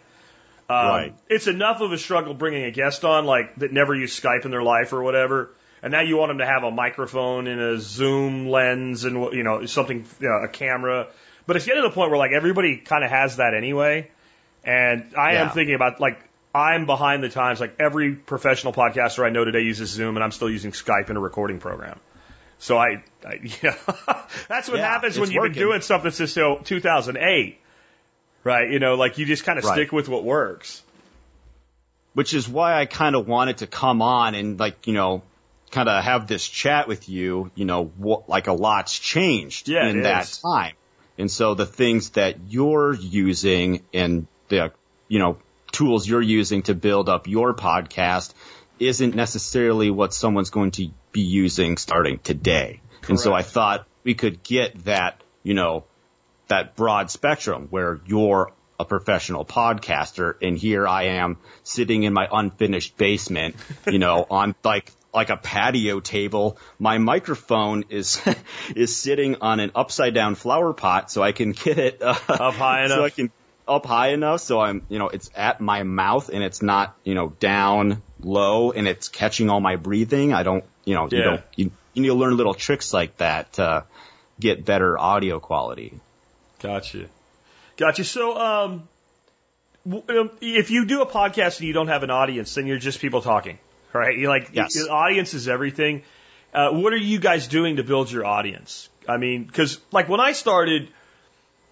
Um, Right. It's enough of a struggle bringing a guest on, like that never used Skype in their life or whatever. And now you want them to have a microphone and a zoom lens and you know something, you know, a camera. But it's getting to the point where like everybody kind of has that anyway. And I am thinking about like I'm behind the times. Like every professional podcaster I know today uses Zoom, and I'm still using Skype in a recording program. So I, I *laughs* yeah, that's what Yeah, happens when you've working. been doing something since so 2008, right? You know, like you just kind of Right. stick with what works. which is why I kind of wanted to come on and like, you know, kind of have this chat with you, you know, what, like a lot's changed Yeah, in that is. time. And so the things that you're using and the, you know, tools you're using to build up your podcast isn't necessarily what someone's going to be using starting today. And so I thought we could get that, you know, that broad spectrum where you're a professional podcaster and here I am sitting in my unfinished basement, you know, *laughs* on like like a patio table. My microphone is *laughs* is sitting on an upside down flower pot so I can get it uh, Up high enough. so. I can up high enough so I'm, you know, it's at my mouth and it's not, you know, down low and it's catching all my breathing. I don't, you know, you Yeah. don't you, you need to learn little tricks like that to get better audio quality. Gotcha. Gotcha. So, um, um, if you do a podcast and you don't have an audience, then you're just people talking, right? You like Yes. the audience is everything. Uh, what are you guys doing to build your audience? I mean, because like when I started,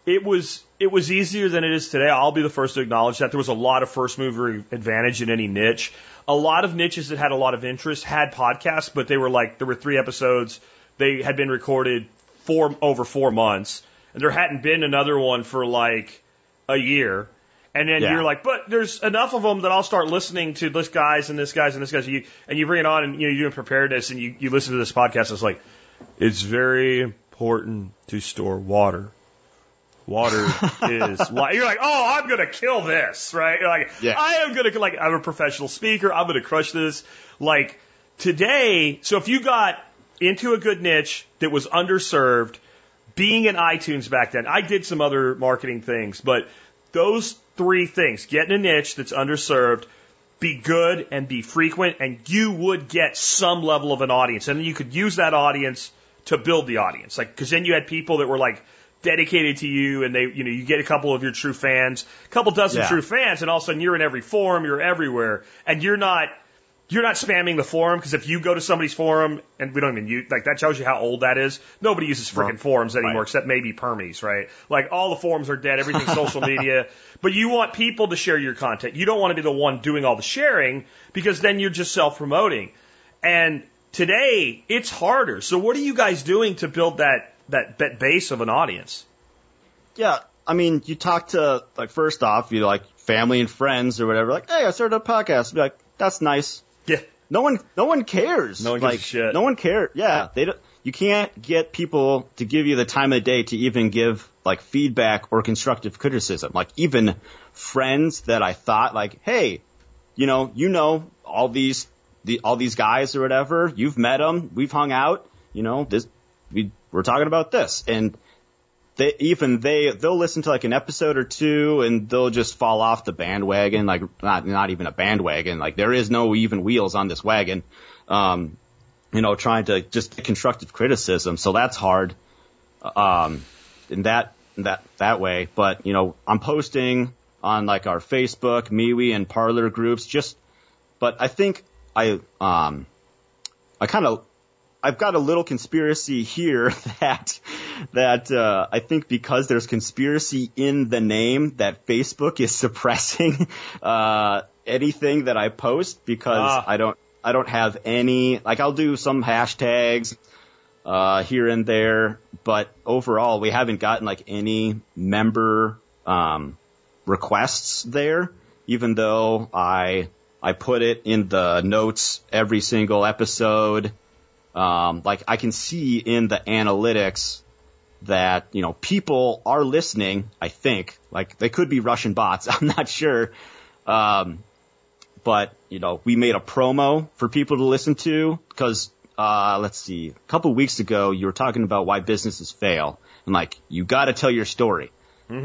it was it was easier than it is today. I'll be the first to acknowledge that there was a lot of first mover advantage in any niche. A lot of niches that had a lot of interest had podcasts, but they were like there were three episodes. They had been recorded four over four months, and there hadn't been another one for like a year. And then Yeah. you're like, but there's enough of them that I'll start listening to this guy's and this guy's and this guy's. You, and you bring it on and you know, you're doing preparedness and you, you listen to this podcast. It's like, it's very important to store water. Water *laughs* is You're like, oh, I'm gonna kill this, right? You're like, Yeah. I am gonna like, I'm a professional speaker. I'm gonna crush this. Like today, so if you got into a good niche that was underserved, being in iTunes back then, I did some other marketing things, but those three things, get in a niche that's underserved, be good and be frequent, and you would get some level of an audience. And then you could use that audience to build the audience. Like, cause then you had people that were like dedicated to you and they, you know, you get a couple of your true fans, a couple dozen Yeah. true fans and all of a sudden you're in every forum, you're everywhere and you're not, you're not spamming the forum because if you go to somebody's forum and we don't even use like that tells you how old that is. Nobody uses freaking Well, forums anymore right. except maybe permies, right? Like all the forums are dead, everything's *laughs* social media. But you want people to share your content. You don't want to be the one doing all the sharing because then you're just self promoting. And today it's harder. So what are you guys doing to build that that, that base of an audience? Yeah, I mean, you talk to like first off, you like family and friends or whatever. Like, hey, I started a podcast. Be like, that's nice. Yeah. No one, no one cares. No one gives a shit. No one cares. Yeah, they don't. You can't get people to give you the time of day to even give like feedback or constructive criticism. Like even friends that I thought like, hey, you know, you know all these the all these guys or whatever. You've met them. We've hung out. You know, this we we're talking about this and they even they they'll listen to like an episode or two and they'll just fall off the bandwagon like not not even a bandwagon like there is no even wheels on this wagon um you know trying to just constructive criticism so that's hard um in that that that way but you know I'm posting on like our Facebook MeWe and Parler groups just but I think I um I kind of I've got a little conspiracy here *laughs* that that uh, I think because there's conspiracy in the name that Facebook is *laughs* suppressing uh, anything that I post because Ah. I don't I don't have any like I'll do some hashtags uh, here and there, but overall we haven't gotten like any member um, requests there, even though I I put it in the notes every single episode. Um, like I can see in the analytics that you know people are listening. I think like they could be Russian bots. *laughs* I'm not sure. Um, but you know we made a promo for people to listen to because uh, let's see, a couple weeks ago you were talking about why businesses fail and like you got to tell your story.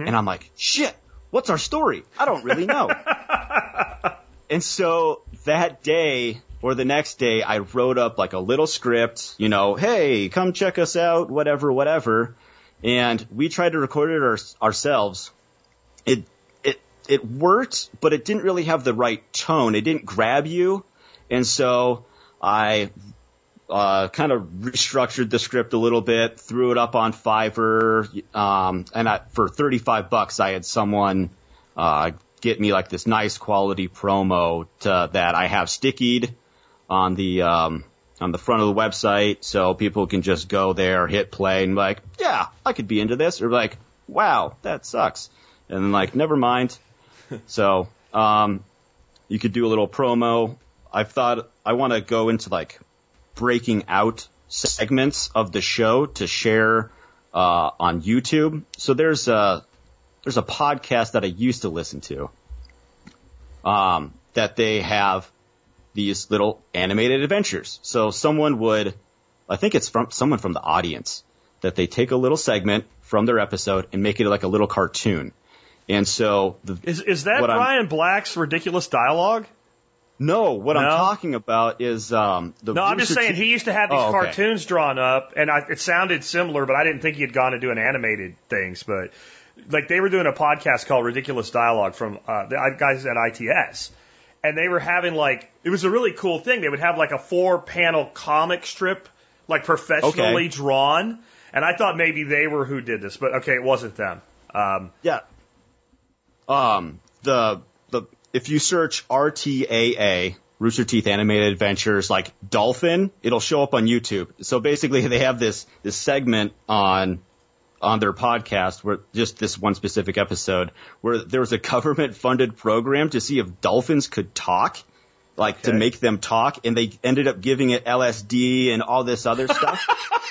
And I'm like, shit, what's our story? I don't really know. *laughs* and so that day or the next day, I wrote up like a little script, you know, hey, come check us out, whatever, whatever. And we tried to record it our, ourselves. It, it, it worked, but it didn't really have the right tone. It didn't grab you. And so I uh, kind of restructured the script a little bit, threw it up on Fiverr, um, and I, for 35 bucks, I had someone uh, get me like this nice quality promo to, that I have stickied on the um, on the front of the website, so people can just go there, hit play, and be like, yeah, I could be into this, or like, wow, that sucks, and then like, never mind. *laughs* so um, you could do a little promo. I've thought I want to go into like breaking out segments of the show to share uh, on YouTube. So there's a there's a podcast that I used to listen to um, that they have these little animated adventures. So someone would, I think it's from someone from the audience that they take a little segment from their episode and make it like a little cartoon. And so the, Is is that What I'm- Bryan Black's ridiculous dialogue? no, what I'm talking about is um, the No, I'm just saying he used to have these Oh, okay. cartoons drawn up, and I, it sounded similar, but I didn't think he had gone to doing animated things. But like they were doing a podcast called Ridiculous Dialogue from uh, the guys at ITS, and they were having like it was a really cool thing. They would have like a four panel comic strip, like professionally Okay. drawn, and I thought maybe they were who did this, but okay, it wasn't them. Um, Yeah. Um, the the if you search RTAA Rooster Teeth Animated Adventures like Dolphin, it'll show up on YouTube. So basically, they have this this segment on on their podcast where just this one specific episode where there was a government funded program to see if dolphins could talk. Like to make them talk, and they ended up giving it LSD and all this other stuff. *laughs*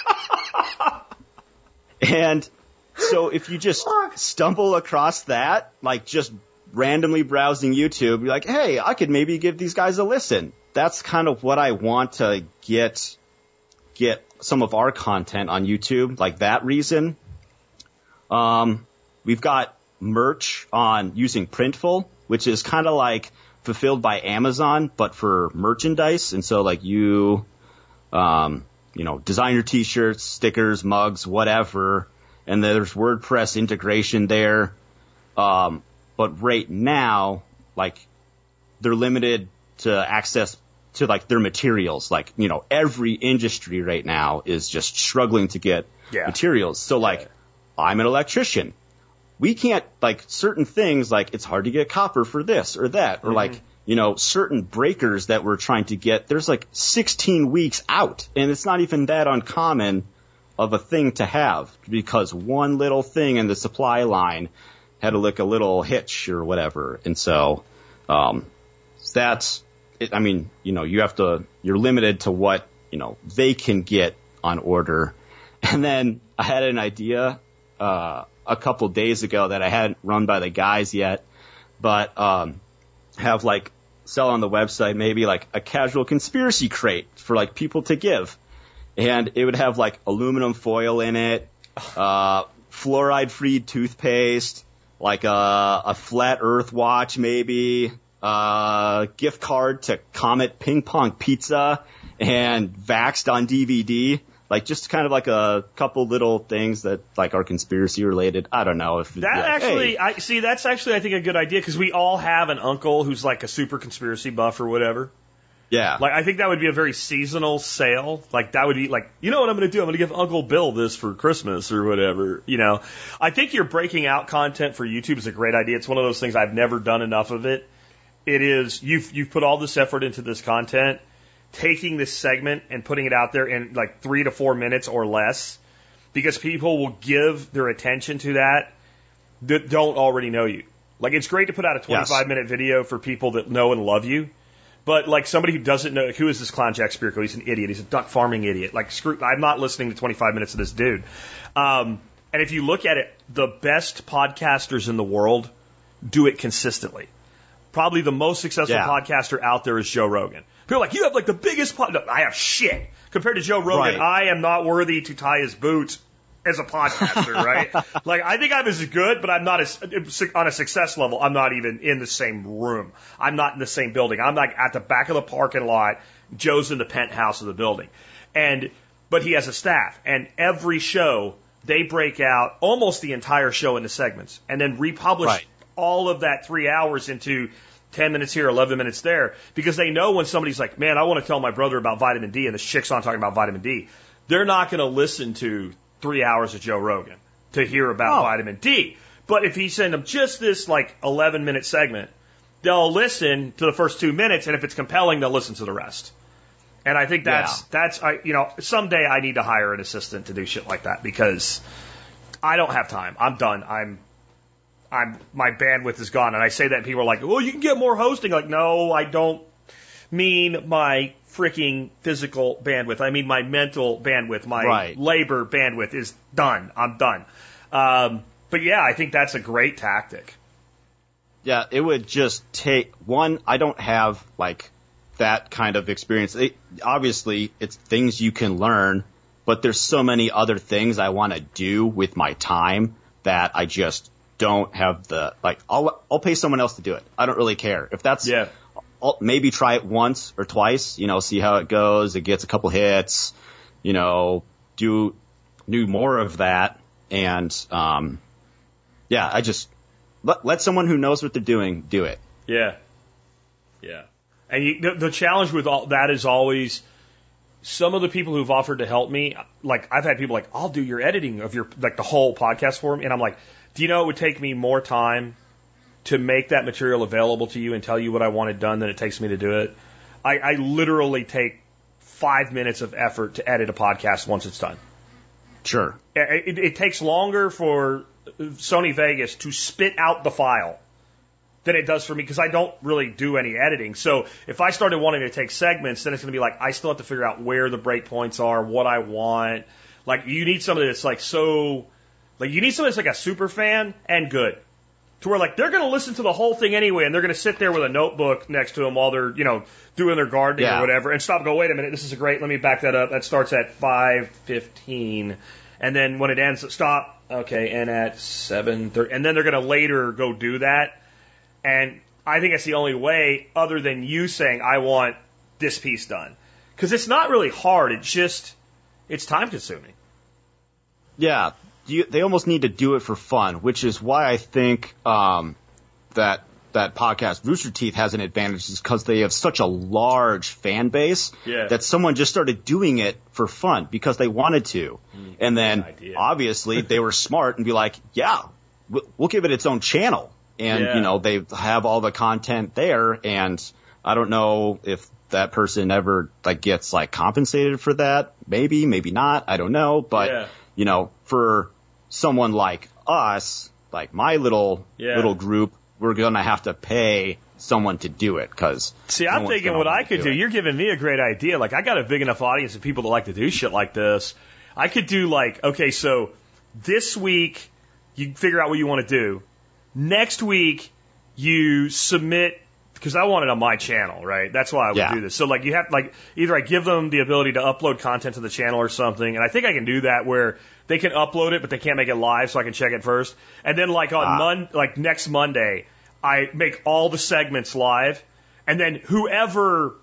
And so if you just stumble across that, like just randomly browsing YouTube, you're like, hey, I could maybe give these guys a listen. That's kind of what I want to get get some of our content on YouTube, like that reason. Um, we've got merch on using Printful, which is kind of like fulfilled by Amazon, but for merchandise. And so like you, um, you know, designer t-shirts, stickers, mugs, whatever. And there's WordPress integration there. Um, but right now, like, they're limited to access to like their materials. Like, you know, every industry right now is just struggling to get Yeah. materials. So like, I'm an electrician. We can't like certain things like it's hard to get copper for this or that or like you know certain breakers that we're trying to get. There's like 16 weeks out, and it's not even that uncommon of a thing to have because one little thing in the supply line had to lick a little hitch or whatever, and so um, that's it, I mean, you know, you have to, you're limited to what, you know, they can get on order. *laughs* And then I had an idea, uh, a couple days ago that I hadn't run by the guys yet, but, um, have like sell on the website maybe like a casual conspiracy crate for like people to give. And it would have like aluminum foil in it, uh, fluoride free toothpaste, like a, a flat earth watch maybe, uh, gift card to Comet Ping Pong Pizza and Vaxxed on DVD. Like just kind of like a couple little things that like are conspiracy related. I don't know if That like, actually, hey, I see. That's actually, I think, a good idea because we all have an uncle who's like a super conspiracy buff or whatever. yeah, Like, I think that would be a very seasonal sale. Like, that would be like, you know what I'm going to do? I'm going to give Uncle Bill this for Christmas or whatever. You know, I think you're breaking out content for YouTube is a great idea. It's one of those things I've never done enough of it. It is you've you've put all this effort into this content, taking this segment and putting it out there in like three to four minutes or less, because people will give their attention to that that don't already know you. Like it's great to put out a 25 Yes. minute video for people that know and love you. But like somebody who doesn't know who is this clown Jack Spirko? He's an idiot. He's a duck farming idiot. Like screw, I'm not listening to 25 minutes of this dude. Um, and if you look at it, the best podcasters in the world do it consistently. Probably the most successful Yeah. podcaster out there is Joe Rogan. People are like, you have like the biggest pod. No, I have shit compared to Joe Rogan. Right. I am not worthy to tie his boots as a podcaster, *laughs* right? like I think I'm as good, but I'm not as on a success level. I'm not even in the same room. I'm not in the same building. I'm like at the back of the parking lot. Joe's in the penthouse of the building, and but he has a staff, and every show they break out almost the entire show into segments, and then republish Right. All of that three hours into 10 minutes here, 11 minutes there, because they know when somebody's like, man, I want to tell my brother about vitamin D, and this chick's on talking about vitamin D, they're not going to listen to three hours of Joe Rogan to hear about Oh. vitamin D. But if he send them just this like 11 minute segment, they'll listen to the first two minutes, and if it's compelling, they'll listen to the rest. And I think that's Yeah. that's I you know someday I need to hire an assistant to do shit like that because I don't have time. I'm done. I'm I'm my bandwidth is gone. And I say that and people are like, "Well, you can get more hosting." Like, no, I don't mean my freaking physical bandwidth. I mean my mental bandwidth. My Right. labor bandwidth is done. I'm done. Um, but yeah, I think that's a great tactic. Yeah, it would just take one. I don't have like that kind of experience. It, obviously, it's things you can learn, but there's so many other things I want to do with my time that I just don't have the like. I'll I'll pay someone else to do it. I don't really care if that's Yeah. I'll maybe try it once or twice. You know, see how it goes. It gets a couple hits. You know, do do more of that, and um, yeah, I just let let someone who knows what they're doing do it. Yeah. Yeah. And you, the, the challenge with all that is always some of the people who've offered to help me, like I've had people like, I'll do your editing of your, like the whole podcast for me. And I'm like, do you know it would take me more time to make that material available to you and tell you what I wanted done than it takes me to do it? I, I literally take five minutes of effort to edit a podcast once it's done. Sure. It, it, takes longer for Sony Vegas to spit out the file than it does for me because I don't really do any editing. So if I started wanting to take segments, then it's going to be like I still have to figure out where the breakpoints are, what I want. Like you need somebody that's like so, like you need somebody that's like a super fan and good. To where like they're going to listen to the whole thing anyway, and they're going to sit there with a notebook next to them while they're you know doing their gardening Yeah. or whatever, and stop. and Go wait a minute, this is a great. Let me back that up. That starts at five fifteen, and then when it ends, stop. Okay, and at seven thirty, and then they're going to later go do that. And I think that's the only way, other than you saying, I want this piece done. Because it's not really hard. It's just, It's time consuming. Yeah, you, they almost need to do it for fun, which is why I think um, that that podcast Rooster Teeth has an advantage is because they have such a large fan base Yeah. that someone just started doing it for fun because they wanted to, and then obviously they were smart and be like, yeah, we'll, we'll give it its own channel, and Yeah. you know they have all the content there, and I don't know if that person ever like gets like compensated for that, maybe, maybe not, I don't know, but Yeah. you know, for someone like us, like my little Yeah. little group, we're gonna have to pay someone to do it because. See, I'm thinking what I could do. It. You're giving me a great idea. Like, I got a big enough audience of people that like to do shit like this. I could do like, okay, so this week you figure out what you want to do. Next week you submit because I want it on my channel, right? That's why I would Yeah. do this. So like you have like either I give them the ability to upload content to the channel or something, and I think I can do that where they can upload it but they can't make it live, so I can check it first. And then like on Ah. Mon like next Monday, I make all the segments live, and then whoever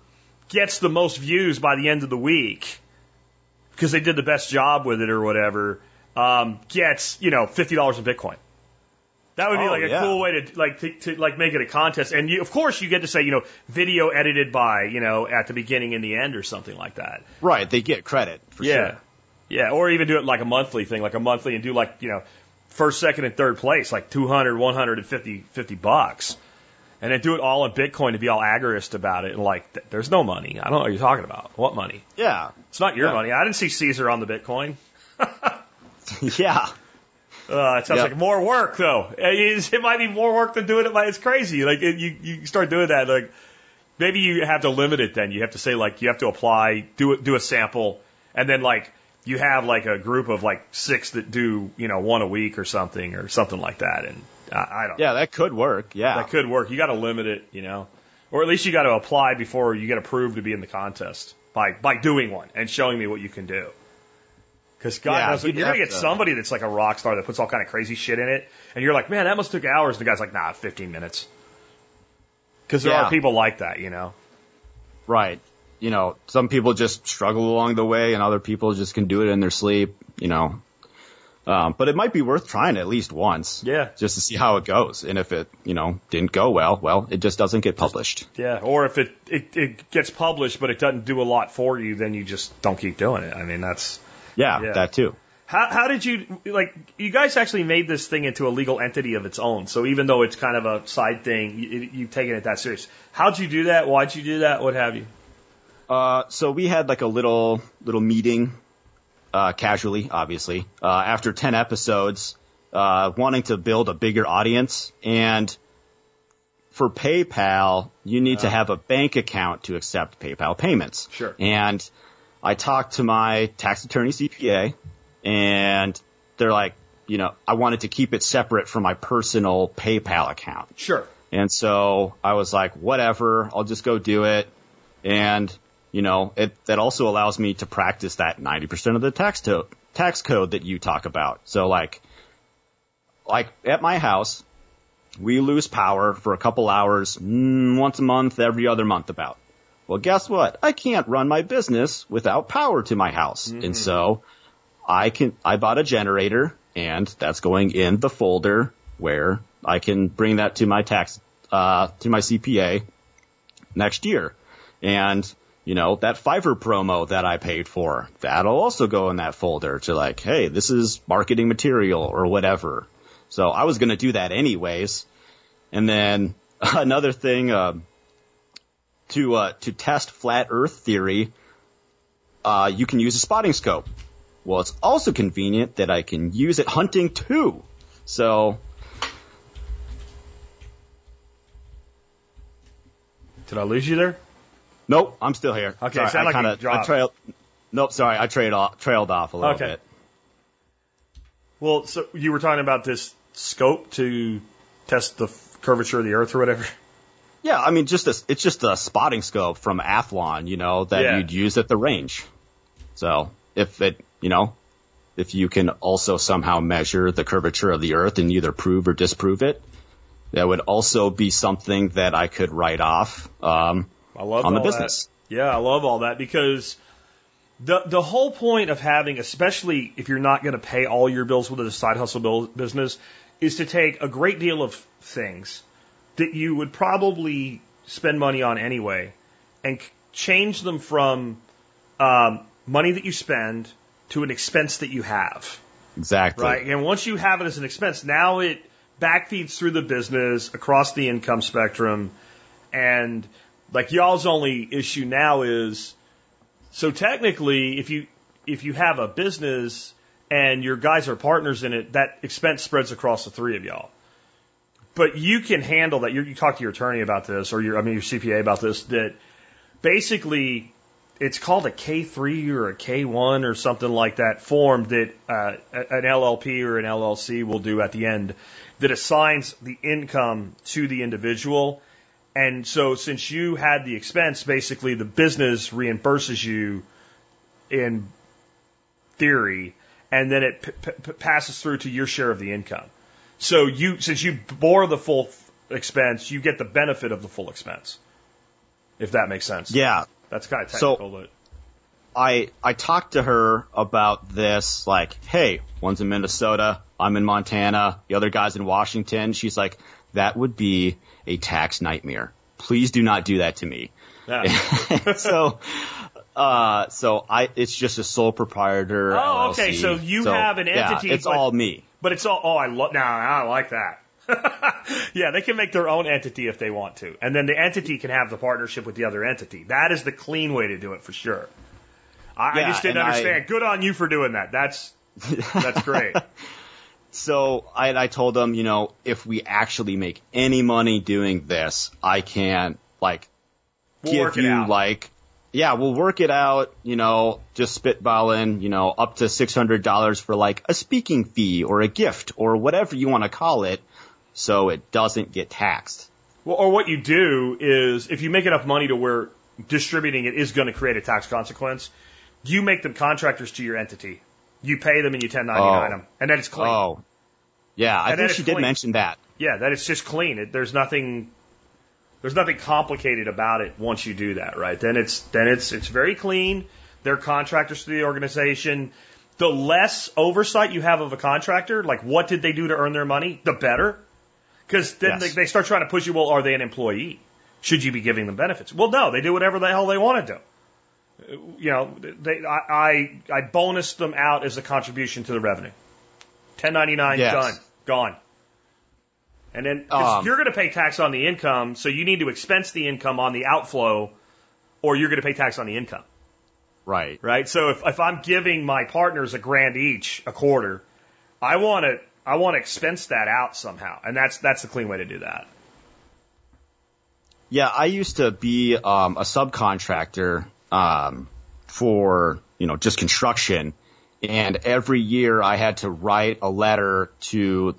gets the most views by the end of the week, because they did the best job with it or whatever, um, gets you know fifty dollars in Bitcoin. That would be Oh, like a yeah. cool way to like to, to like make it a contest, and you, of course you get to say you know video edited by you know at the beginning and the end or something like that. Right, they get credit for yeah, sure. yeah, or even do it like a monthly thing, like a monthly, and do like you know first, second, and third place, like 200, 150, 50 bucks, and then do it all in Bitcoin to be all agorist about it, and like th- there's no money. I don't know what you're talking about. What money? Yeah, It's not your Yeah. money. I didn't see Caesar on the Bitcoin. *laughs* *laughs* yeah, Uh, it sounds Yep. like more work, though. It, it might be more work than doing it by. It's crazy. Like it, you, you start doing that, like maybe you have to limit it. Then you have to say like you have to apply, do it, do a sample, and then like you have like a group of like six that do you know one a week or something or something like that. And I, I don't. yeah. That could work. Yeah, that could work. You got to limit it, you know, or at least you got to apply before you get approved to be in the contest by by doing one and showing me what you can do. Because God Yeah, knows you're gonna get to- somebody that's like a rock star that puts all kind of crazy shit in it, and you're like, man, that must took hours. And the guy's like, nah, 15 minutes. Because there Yeah. are people like that, you know. right. You know, some people just struggle along the way, and other people just can do it in their sleep. You know, um, but it might be worth trying at least once. Yeah. just to see how it goes, and if it you know didn't go well, well, it just doesn't get published. Yeah. Or if it, it it gets published but it doesn't do a lot for you, then you just don't keep doing it. I mean, that's Yeah, Yeah. that too. How, how did you like? You guys actually made this thing into a legal entity of its own. So even though it's kind of a side thing, you, you've taken it that serious. How'd you do that? Why'd you do that? What have you? Uh, so we had like a little little meeting, uh, casually, obviously, uh, after ten episodes, uh, wanting to build a bigger audience, and for PayPal, you need to have a bank account to accept PayPal payments. Sure. And I talked to my tax attorney CPA, and they're like, you know, I wanted to keep it separate from my personal PayPal account. Sure. And so I was like, whatever, I'll just go do it. And, you know, it, that also allows me to practice that 90% of the tax, to, tax code that you talk about. So like, like at my house, we lose power for a couple hours mm, once a month, every other month about. Well, guess what? I can't run my business without power to my house. And so I can, I bought a generator and that's going in the folder where I can bring that to my tax, uh, to my CPA next year. And, you know, that Fiverr promo that I paid for, that'll also go in that folder to like, hey, this is marketing material or whatever. So I was going to do that anyways. And then *laughs* another thing, um, to, uh, to test flat earth theory, uh, you can use a spotting scope. Well, it's also convenient that I can use it hunting too. So, Did I lose you there? nope, I'm still here. Okay, sorry, I like kinda, I trailed, nope, sorry, I trailed off, trailed off a little Okay. bit. Well, so you were talking about this scope to test the curvature of the Earth or whatever. Yeah, I mean, just a, it's just a spotting scope from Athlon, you know, that Yeah. you'd use at the range. So if it, you know, if you can also somehow measure the curvature of the Earth and either prove or disprove it, that would also be something that I could write off um, I love on the business. That. Yeah, I love all that because The the whole point of having, especially if you're not going to pay all your bills with a side hustle bill, business, is to take a great deal of things that you would probably spend money on anyway, and c- change them from um, money that you spend to an expense that you have. Exactly. Right. And once you have it as an expense, now it backfeeds through the business across the income spectrum. And like y'all's only issue now is so technically if you if you have a business and your guys are partners in it, that expense spreads across the three of y'all. But you can handle that. You, you talk to your attorney about this, or your I mean your CPA about this. That basically it's called a K3 or a K1 or something like that form that uh, an LLP or an LLC will do at the end that assigns the income to the individual. And so since you had the expense, basically the business reimburses you in theory, and then it passes through to your share of the income. So you, since you bore the full expense, you get the benefit of the full expense. If that makes sense. Yeah. That's kind of So- technical, but I I talked to her about this, like, hey, one's in Minnesota, I'm in Montana, the other guy's in Washington. She's like, that would be a tax nightmare. Please do not do that to me. yeah. *laughs* so, uh, so I, it's just a sole proprietor. Oh, okay, so you have an yeah, entity, it's but- all me. But it's all, oh, I love, now I like that. *laughs* yeah, they can make their own entity if they want to. And then the entity can have the partnership with the other entity. That is the clean way to do it for sure. I, I just didn't and I- understand. Good on you for doing that. That's, that's great. *laughs* So I, I told them, you know, if we actually make any money doing this, I can like We'll give you out. like, yeah, we'll work it out, you know, just spitballing, you know, up to $600 for like a speaking fee or a gift or whatever you want to call it. So it doesn't get taxed. Well, or what you do is if you make enough money to where distributing it is going to create a tax consequence, you make them contractors to your entity. You pay them and you 1099 Oh. them. And then it's clean. Oh, yeah, I And think she did clean. mention that. Yeah, that it's just clean. It, there's nothing there's nothing complicated about it once you do that, right? Then it's then it's it's very clean. They're contractors to the organization. The less oversight you have of a contractor, like what did they do to earn their money, the better. Because then Yes. they, they start trying to push you. Well, are they an employee? Should you be giving them benefits? Well, no, they do whatever the hell they want to do. Uh, you know, they, I, I I bonus them out as a contribution to the revenue. 1099 Yes. done, gone. And then Um, you're going to pay tax on the income, so you need to expense the income on the outflow, or you're going to pay tax on the income, Right. right? So if, if I'm giving my partners a grand each a quarter, I want to I want to expense that out somehow, and that's that's the clean way to do that. Yeah, I used to be um, a subcontractor um, for you know just construction, and every year I had to write a letter to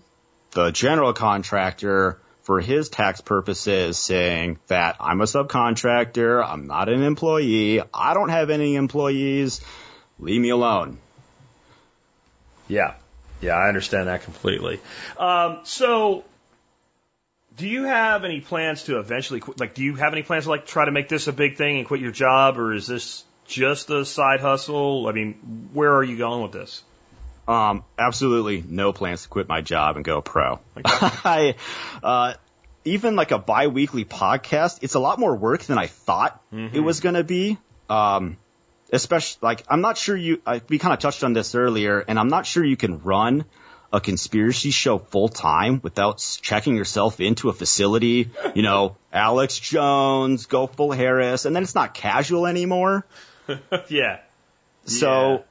the general contractor for his tax purposes saying that I'm a subcontractor, I'm not an employee, I don't have any employees, leave me alone. Yeah. Yeah, I understand that completely. Um, so, do you have any plans to eventually? Like, do you have any plans to like try to make this a big thing and quit your job, or is this just a side hustle? I mean, where are you going with this? Um, absolutely no plans to quit my job and go pro. *laughs* I, uh, even like a bi-weekly podcast, it's a lot more work than I thought it was going to be. Um, especially like, I'm not sure you, I, we kind of touched on this earlier and I'm not sure you can run a conspiracy show full time without checking yourself into a facility, you know, *laughs* Alex Jones, go full Harris, and then it's not casual anymore. *laughs* yeah. So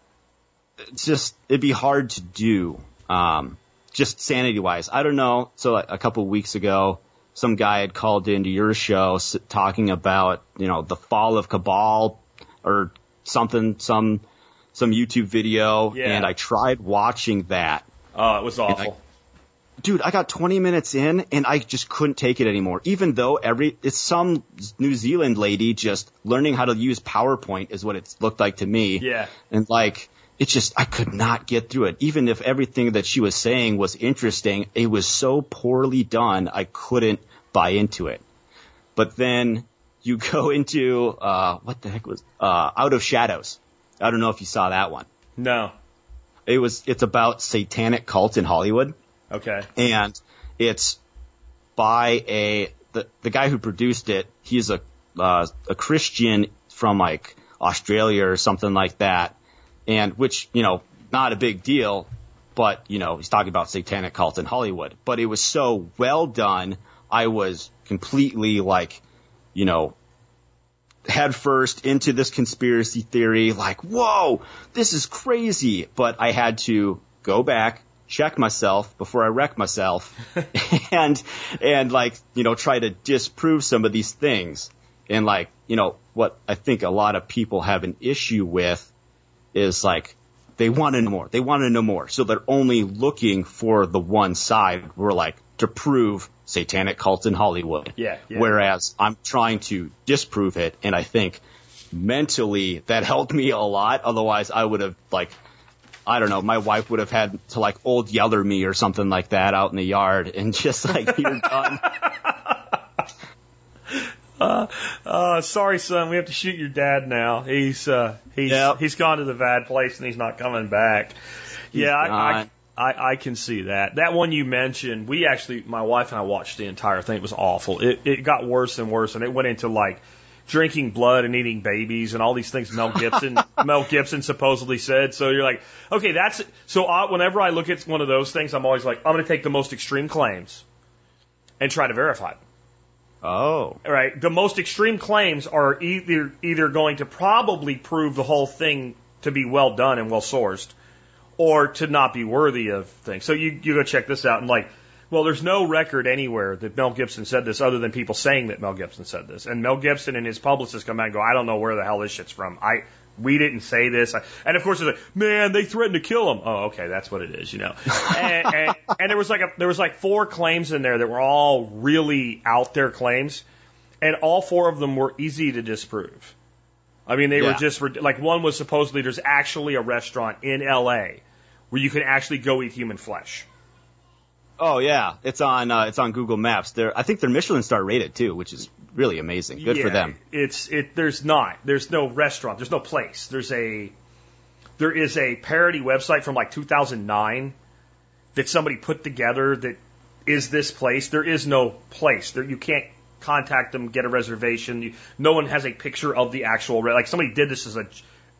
it's just it'd be hard to do. Um, just sanity wise, I don't know. So like, a couple of weeks ago, some guy had called into your show s- talking about you know the fall of Cabal or something, some some YouTube video, Yeah. and I tried watching that. Oh, it was awful. Dude, I got 20 minutes in and I just couldn't take it anymore. Even though every, it's some New Zealand lady just learning how to use PowerPoint is what it looked like to me. yeah. And like, it just, I could not get through it. Even if everything that she was saying was interesting, it was so poorly done, I couldn't buy into it. But then you *laughs* go into, uh, what the heck was, uh, Out of Shadows. I don't know if you saw that one. No. It was it's about satanic cult in Hollywood, Okay. and it's by a the the guy who produced it. He's a uh, a Christian from like Australia or something like that, and which you know not a big deal, but you know he's talking about satanic cult in Hollywood. But it was so well done, I was completely like, you know, head first into this conspiracy theory, like, whoa, this is crazy. But I had to go back, check myself before I wreck myself *laughs* and, and like, you know, try to disprove some of these things. And like, you know, what I think a lot of people have an issue with is like, they want to know more. They want to know more. So they're only looking for the one side. We're like, to prove satanic cults in Hollywood. Yeah, yeah. Whereas I'm trying to disprove it, and I think mentally that helped me a lot. Otherwise, I would have like, I don't know, my wife would have had to like old yeller me or something like that out in the yard, and *laughs* just like you're done. *laughs* *laughs* Uh, uh, sorry, son. We have to shoot your dad now. He's uh, he's Yep. he's gone to the bad place and he's not coming back. yeah, I, I. I I can see that. That one you mentioned, we actually, my wife and I watched the entire thing. It was awful. It it got worse and worse, and it went into like drinking blood and eating babies and all these things Mel Gibson *laughs* Mel Gibson supposedly said. So you're like, okay, that's so. I, whenever I look at one of those things, I'm always like, I'm going to take the most extreme claims and try to verify them. Oh, right? The most extreme claims are either either going to probably prove the whole thing to be well done and well sourced, or to not be worthy of things. So you you go check this out and like, well, there's no record anywhere that Mel Gibson said this other than people saying that Mel Gibson said this, and Mel Gibson and his publicists come out and go, I don't know where the hell this shit's from. I we didn't say this, and of course it's like, man, they threatened to kill him. Oh, okay, that's what it is, you know. *laughs* and, and, and there was like a, there was like four claims in there that were all really out there claims, and all four of them were easy to disprove. I mean, they were just like one was supposedly there's actually a restaurant in L.A. where you can actually go eat human flesh. oh yeah, it's on uh, it's on Google Maps. They're I think they're Michelin star rated too, which is really amazing. Good for them. It's it. There's not. There's no restaurant. There's no place. There's a. There is a parody website from like 2009 that somebody put together that is this place. There is no place. There you can't contact them, get a reservation. You, no one has a picture of the actual. Like somebody did this as a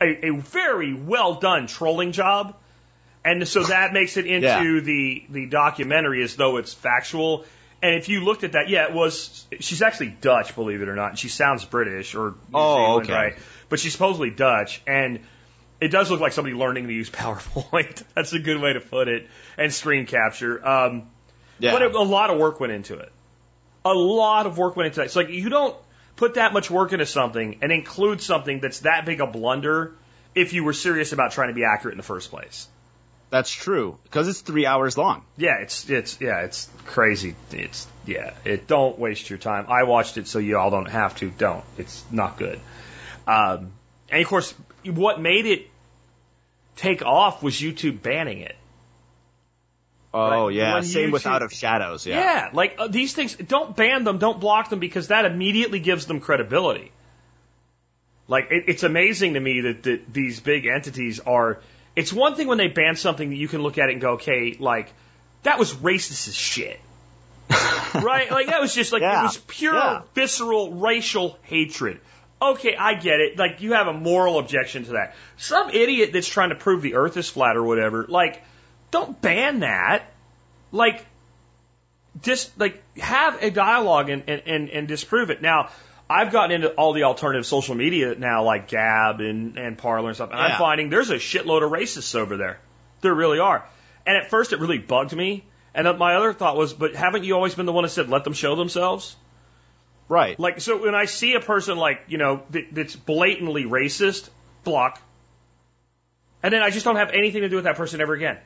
a, a very well done trolling job. And so that makes it into Yeah. the the documentary as though it's factual. And if you looked at that, yeah, it was. She's actually Dutch, believe it or not. And she sounds British or New Oh, Zealand, okay. right? But she's supposedly Dutch, and it does look like somebody learning to use *laughs* PowerPoint. That's a good way to put it. And screen capture. Um, Yeah. but it, a lot of work went into it. A lot of work went into that. It's like you don't put that much work into something and include something that's that big a blunder if you were serious about trying to be accurate in the first place. That's true because it's three hours long. Yeah, it's it's yeah, it's crazy. It's yeah, it don't waste your time. I watched it, so you all don't have to. Don't. It's not good. Um, and of course, what made it take off was YouTube banning it. Oh Right. yeah, When same with Out of Shadows. Yeah. Yeah, like uh, these things, don't ban them, don't block them because that immediately gives them credibility. Like it, it's amazing to me that, that these big entities are. It's one thing when they ban something that you can look at it and go, okay, like that was racist as shit. *laughs* right? Like that was just like it was pure Yeah. visceral racial hatred. Okay, I get it. Like you have a moral objection to that. Some idiot that's trying to prove the earth is flat or whatever, like don't ban that. Like just like have a dialogue and, and, and, and disprove it. Now, I've gotten into all the alternative social media now, like Gab and, and Parler and stuff, and I'm finding there's a shitload of racists over there. There really are. And at first it really bugged me. And my other thought was, but haven't you always been the one that said let them show themselves? Right. Like, so when I see a person like, you know, that, that's blatantly racist, block. And then I just don't have anything to do with that person ever again.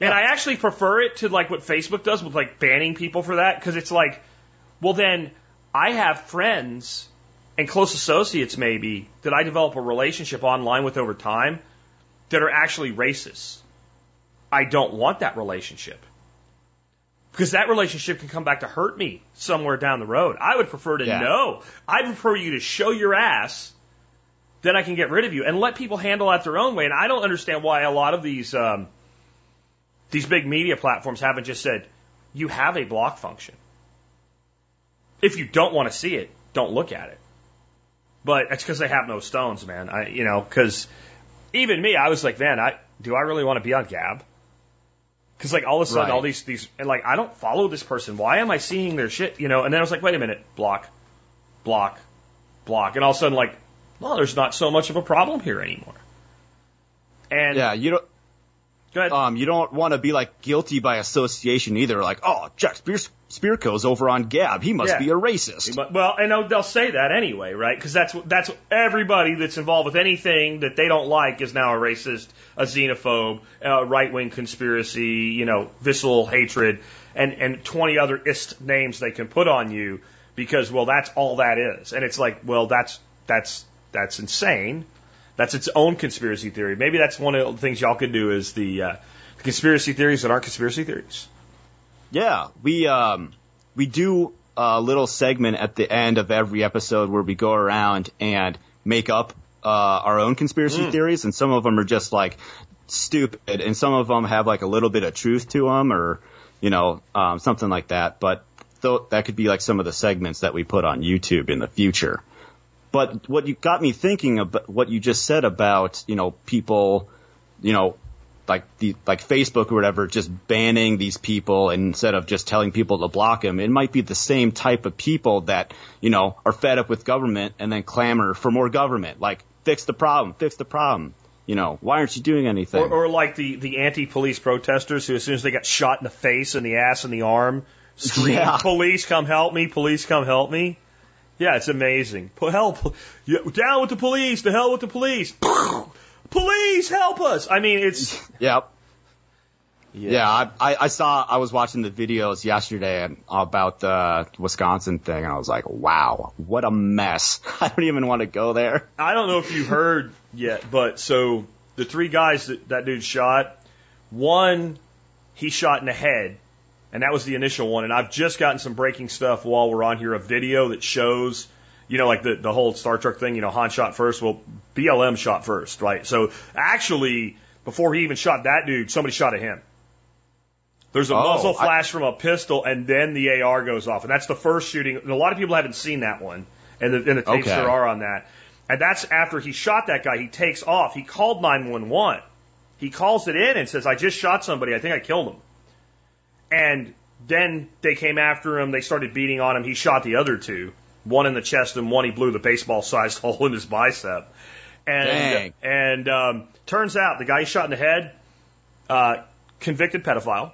And I actually prefer it to like what Facebook does with like banning people for that because it's like, well, then I have friends and close associates maybe that I develop a relationship online with over time that are actually racist. I don't want that relationship because that relationship can come back to hurt me somewhere down the road. I would prefer to Yeah. know. I prefer you to show your ass then I can get rid of you and let people handle that their own way. And I don't understand why a lot of these um, these big media platforms haven't just said you have a block function. If you don't want to see it, don't look at it. But it's because they have no stones, man. I, you know, because even me, I was like, man, I do I really want to be on Gab? Because like all of a sudden, Right. all these these and like I don't follow this person. Why am I seeing their shit? You know? And then I was like, wait a minute, block, block, block, and all of a sudden, like, well, there's not so much of a problem here anymore. And Yeah, you don't. Um, you don't want to be like guilty by association either. Like, oh, Jack Spear, Spirko's over on Gab. He must Yeah. be a racist. But- Well, and they'll, they'll say that anyway, right? Because that's that's everybody that's involved with anything that they don't like is now a racist, a xenophobe, a right wing conspiracy, you know, visceral hatred, and and twenty other ist names they can put on you because well, that's all that is, and it's like, well, that's that's that's insane. That's its own conspiracy theory. Maybe that's one of the things y'all could do is the uh, conspiracy theories that aren't conspiracy theories. Yeah, we um we do a little segment at the end of every episode where we go around and make up uh, our own conspiracy theories, and some of them are just like stupid, and some of them have like a little bit of truth to them, or you know um, something like that. But th- that could be like some of the segments that we put on YouTube in the future. But what you got me thinking about what you just said about you know people, you know like the like Facebook or whatever, just banning these people instead of just telling people to block them. It might be the same type of people that you know are fed up with government and then clamor for more government. Like fix the problem, fix the problem. You know why aren't you doing anything? Or, or like the, the anti-police protesters who, as soon as they got shot in the face and the ass and the arm, scream, Yeah. "Police, come help me! Police, come help me!" Yeah, it's amazing. Help! Yeah, down with the police! The hell with the police! *laughs* police, help us! I mean, it's *laughs* Yep. Yeah, I, I, I saw. I was watching the videos yesterday about the Wisconsin thing, and I was like, "Wow, what a mess!" *laughs* I don't even want to go there. I don't know if you heard yet, but so the three guys that that dude shot, one he shot in the head, and that was the initial one. And I've just gotten some breaking stuff while we're on here, a video that shows, you know, like the the whole Star Trek thing. You know, Han shot first. Well, BLM shot first, right? So actually, before he even shot that dude, somebody shot at him. There's a Oh, muzzle I- flash from a pistol, and then the AR goes off, and that's the first shooting. And a lot of people haven't seen that one, and the, and the tapes Okay. there are on that. And that's after he shot that guy. He takes off. He called 911. He calls it in and says, "I just shot somebody. I think I killed him." And then they came after him. They started beating on him. He shot the other two, one in the chest and one he blew the baseball-sized *laughs* hole in his bicep. And Dang. and um, turns out the guy he shot in the head, uh, convicted pedophile.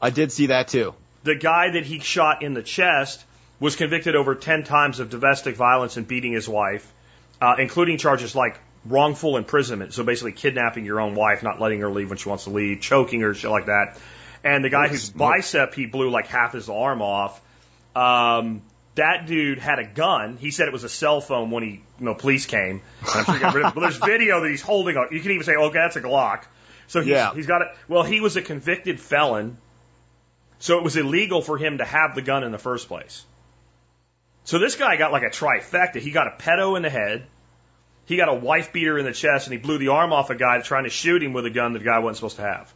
I did see that too. The guy that he shot in the chest was convicted over 10 times of domestic violence and beating his wife, uh, including charges like wrongful imprisonment. So basically kidnapping your own wife, not letting her leave when she wants to leave, choking her, shit like that. And the guy whose bicep he blew like half his arm off, um, that dude had a gun. He said it was a cell phone when he, you know, police came. And I'm sure he got rid of it. But there's *laughs* video that he's holding. A, you can even say, okay, that's a Glock. So he's, Yeah. he's got it. Well, he was a convicted felon. So it was illegal for him to have the gun in the first place. So this guy got like a trifecta. He got a pedo in the head. He got a wife beater in the chest and he blew the arm off a guy trying to shoot him with a gun that the guy wasn't supposed to have.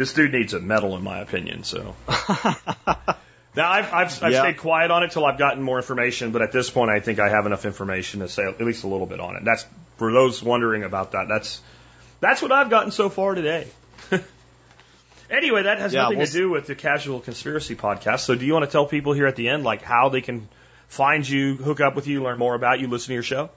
This dude needs a medal in my opinion, so. *laughs* now I've, I've, I've Yeah. stayed quiet on it till I've gotten more information, but at this point I think I have enough information to say at least a little bit on it. That's, for those wondering about that, that's, that's what I've gotten so far today. *laughs* anyway, that has Yeah, nothing we'll to do with the Casual Conspiracy podcast. So do you want to tell people here at the end, like how they can find you, hook up with you, learn more about you, listen to your show?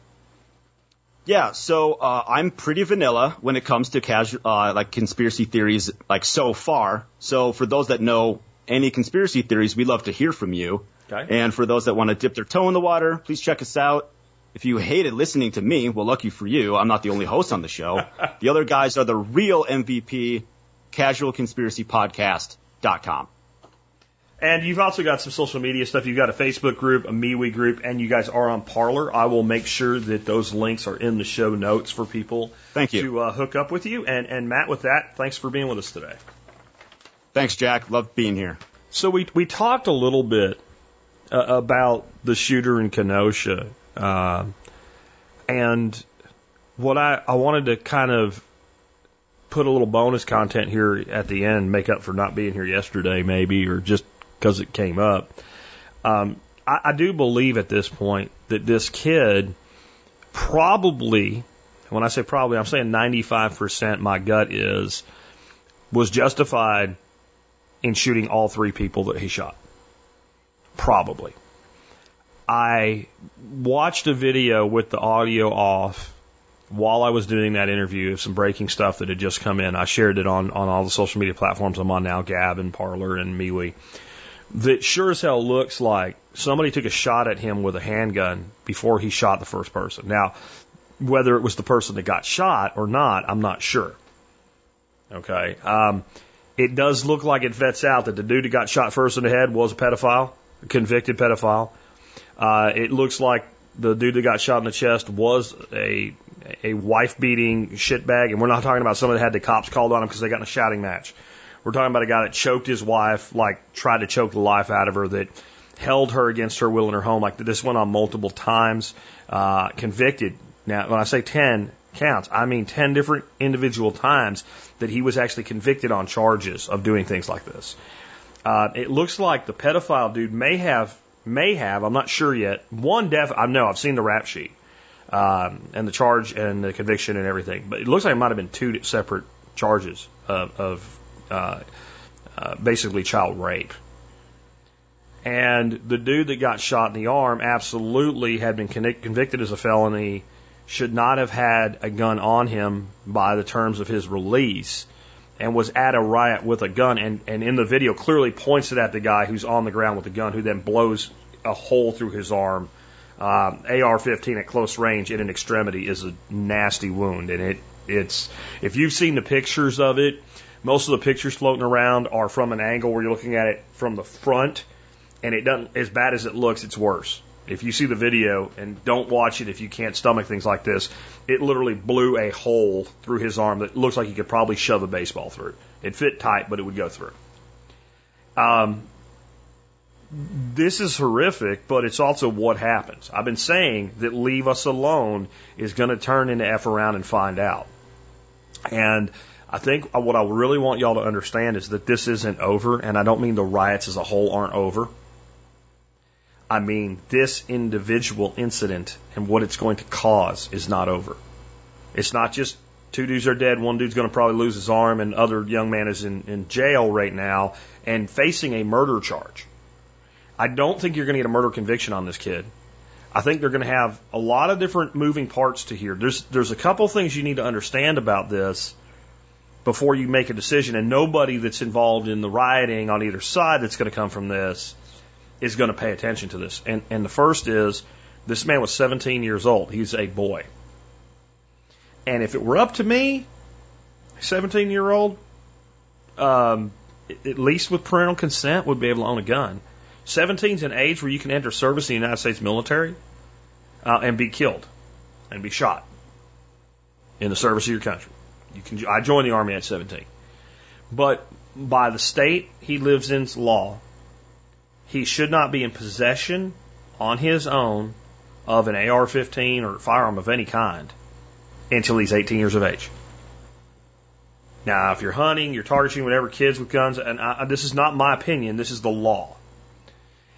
Yeah, so uh, I'm pretty vanilla when it comes to casual, uh, like conspiracy theories, like so far. So for those that know any conspiracy theories, we'd love to hear from you. Okay. And for those that want to dip their toe in the water, please check us out. If you hated listening to me, well, lucky for you, I'm not the only host on the show. *laughs* the other guys are the real MVP, casualconspiracypodcast.com. And you've also got some social media stuff. You've got a Facebook group, a MeWe group, and you guys are on Parler. I will make sure that those links are in the show notes for people Thank you. to uh, hook up with you. And, and Matt, with that, thanks for being with us today. Thanks, Jack. Love being here. So we we talked a little bit uh, about the shooter in Kenosha. Uh, And what I, I wanted to kind of put a little bonus content here at the end, make up for not being here yesterday, maybe, or just because it came up. Um, I, I do believe at this point that this kid probably, when I say probably, I'm saying 95% my gut is, was justified in shooting all three people that he shot. Probably. I watched a video with the audio off while I was doing that interview of some breaking stuff that had just come in. I shared it on, on all the social media platforms I'm on now, Gab and Parler and MeWe. That sure as hell looks like somebody took a shot at him with a handgun before he shot the first person. Now, whether it was the person that got shot or not, I'm not sure. Okay. Um, it does look like it vets out that the dude that got shot first in the head was a pedophile, a convicted pedophile. Uh, it looks like the dude that got shot in the chest was a a wife beating shitbag, and we're not talking about someone that had the cops called on him because they got in a shouting match. We're talking about a guy that choked his wife, like tried to choke the life out of her, that held her against her will in her home. Like this went on multiple times. Uh, convicted. Now, when I say ten counts, I mean ten different individual times that he was actually convicted on charges of doing things like this. Uh, it looks like the pedophile dude may have may have, I'm not sure yet. One def, I know, I've seen the rap sheet, um, and the charge and the conviction and everything, but it looks like it might have been two separate charges of, of uh, uh, basically child rape. And the dude that got shot in the arm absolutely had been convicted as a felony, should not have had a gun on him by the terms of his release, and was at a riot with a gun and, and in the video clearly points it at the guy who's on the ground with the gun who then blows a hole through his arm. Um, AR-15 at close range in an extremity is a nasty wound, and it it's if you've seen the pictures of it, most of the pictures floating around are from an angle where you're looking at it from the front, and it doesn't as bad as it looks. It's worse. If you see the video and don't watch it if you can't stomach things like this, it literally blew a hole through his arm that looks like he could probably shove a baseball through. It fit tight, but it would go through. Um, this is horrific, but it's also what happens. I've been saying that leave us alone is going to turn into F around and find out. And I think what I really want y'all to understand is that this isn't over, and I don't mean the riots as a whole aren't over. I mean, this individual incident and what it's going to cause is not over. It's not just two dudes are dead, one dude's going to probably lose his arm, and other young man is in, in jail right now and facing a murder charge. I don't think you're going to get a murder conviction on this kid. I think they're going to have a lot of different moving parts to here. There's there's a couple things you need to understand about this before you make a decision, and nobody that's involved in the rioting on either side that's going to come from this is going to pay attention to this. And, and the first is this man was 17 years old. He's a boy. And if it were up to me, 17 year old, um, at least with parental consent, would be able to own a gun. 17 is an age where you can enter service in the United States military uh, and be killed and be shot in the service of your country. You can. I joined the army at 17, but by the state he lives in's law, he should not be in possession on his own of an AR 15 or firearm of any kind until he's 18 years of age. Now, if you're hunting, you're targeting whatever kids with guns, and I, this is not my opinion, this is the law.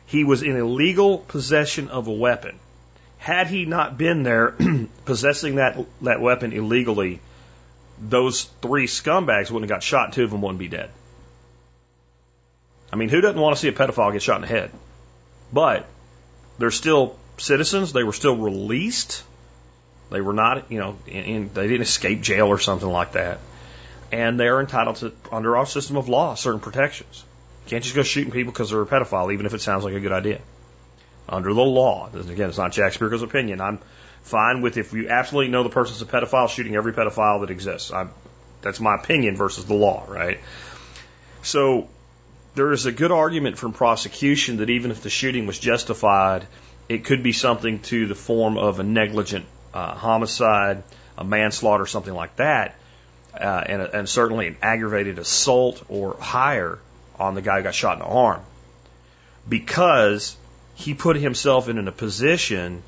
He was in illegal possession of a weapon. Had he not been there *clears throat* possessing that, that weapon illegally, those three scumbags wouldn't have got shot, two of them wouldn't be dead. I mean, who doesn't want to see a pedophile get shot in the head? But they're still citizens. They were still released. They were not, you know, in, in, they didn't escape jail or something like that. And they're entitled to, under our system of law, certain protections. You can't just go shooting people because they're a pedophile, even if it sounds like a good idea. Under the law, again, it's not Jack Spirko's opinion. I'm fine with if you absolutely know the person's a pedophile, shooting every pedophile that exists. I'm, that's my opinion versus the law, right? So there is a good argument from prosecution that even if the shooting was justified, it could be something to the form of a negligent uh, homicide, a manslaughter, something like that, uh, and, and certainly an aggravated assault or higher on the guy who got shot in the arm because he put himself in a position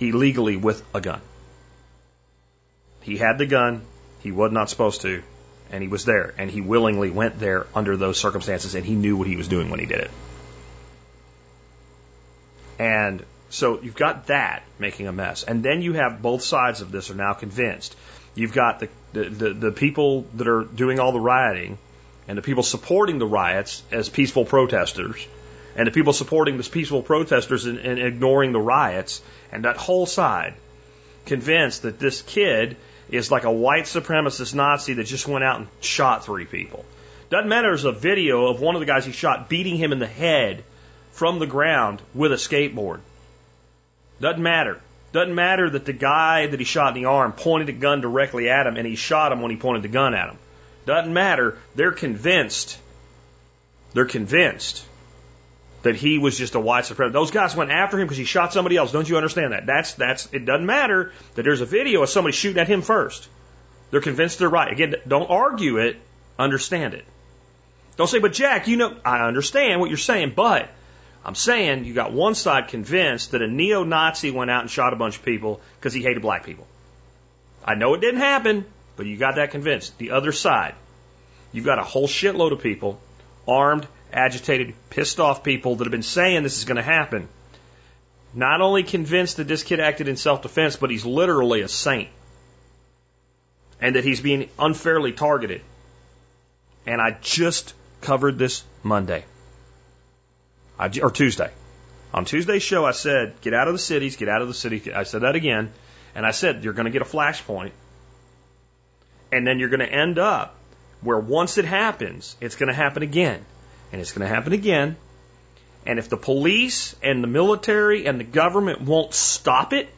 illegally with a gun. He had the gun. He was not supposed to. And he was there. And he willingly went there under those circumstances. And he knew what he was doing when he did it. And so you've got that making a mess. And then you have both sides of this are now convinced. You've got the, the, the, the people that are doing all the rioting and the people supporting the riots as peaceful protesters and the people supporting the peaceful protesters and, and ignoring the riots and that whole side convinced that this kid is like a white supremacist Nazi that just went out and shot three people. Doesn't matter, there's a video of one of the guys he shot beating him in the head from the ground with a skateboard. Doesn't matter. Doesn't matter that the guy that he shot in the arm pointed a gun directly at him and he shot him when he pointed the gun at him. Doesn't matter. They're convinced. They're convinced that he was just a white supremacist. Those guys went after him because he shot somebody else. Don't you understand that? That's that's. It doesn't matter that there's a video of somebody shooting at him first. They're convinced they're right. Again, don't argue it. Understand it. Don't say, but Jack, you know, I understand what you're saying, but I'm saying you got one side convinced that a neo-Nazi went out and shot a bunch of people because he hated black people. I know it didn't happen, but you got that convinced. The other side, you've got a whole shitload of people, armed, agitated, pissed off people that have been saying this is going to happen. Not only convinced that this kid acted in self-defense, but he's literally a saint. And that he's being unfairly targeted. And I just covered this Monday. I, or Tuesday. On Tuesday's show, I said, get out of the cities, get out of the city. I said that again. And I said, you're going to get a flashpoint. And then you're going to end up where once it happens, it's going to happen again. And it's going to happen again. And if the police and the military and the government won't stop it,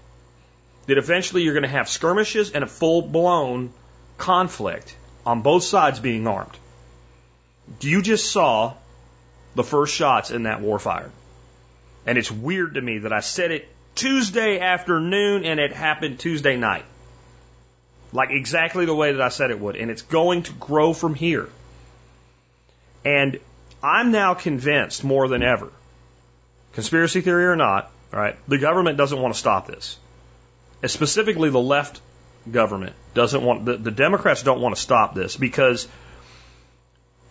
that eventually you're going to have skirmishes and a full blown conflict on both sides being armed. You just saw the first shots in that war fired. And it's weird to me that I said it Tuesday afternoon and it happened Tuesday night. Like exactly the way that I said it would. And it's going to grow from here. And I'm now convinced more than ever, conspiracy theory or not, right, the government doesn't want to stop this. And specifically, the left government doesn't want, the, the Democrats don't want to stop this because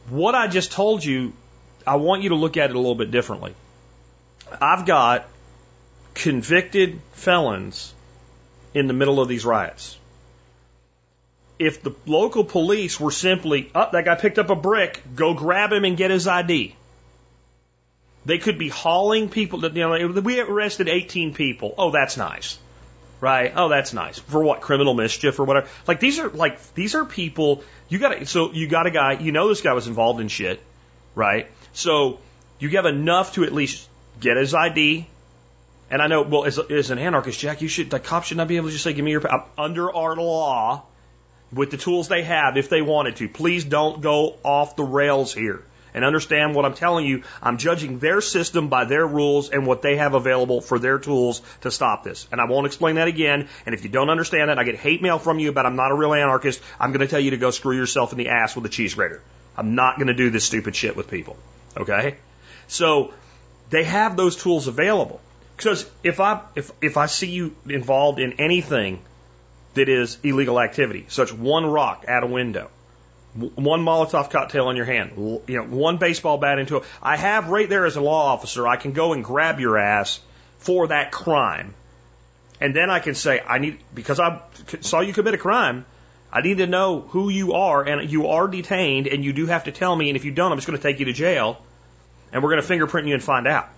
what I just told you I want you to look at it a little bit differently. I've got convicted felons in the middle of these riots. If the local police were simply, up, oh, that guy picked up a brick, go grab him and get his ID. They could be hauling people. You know, we arrested 18 people. Oh, that's nice, right? Oh, that's nice for what criminal mischief or whatever. Like these are like these are people. You got so you got a guy. You know this guy was involved in shit, right? So you have enough to at least get his ID. And I know, well, as, as an anarchist, Jack, you should, the cops should not be able to just say, give me your, under our law, with the tools they have, if they wanted to. Please don't go off the rails here. And understand what I'm telling you. I'm judging their system by their rules and what they have available for their tools to stop this. And I won't explain that again. And if you don't understand that, I get hate mail from you about I'm not a real anarchist. I'm going to tell you to go screw yourself in the ass with a cheese grater. I'm not going to do this stupid shit with people. Okay? So they have those tools available. Because if I if if I see you involved in anything that is illegal activity, such one rock at a window, one Molotov cocktail in your hand, you know, one baseball bat into a, I have right there as a law officer, I can go and grab your ass for that crime. And then I can say, I need, because I saw you commit a crime, I need to know who you are, and you are detained, and you do have to tell me, and if you don't, I'm just going to take you to jail, and we're going to fingerprint you and find out.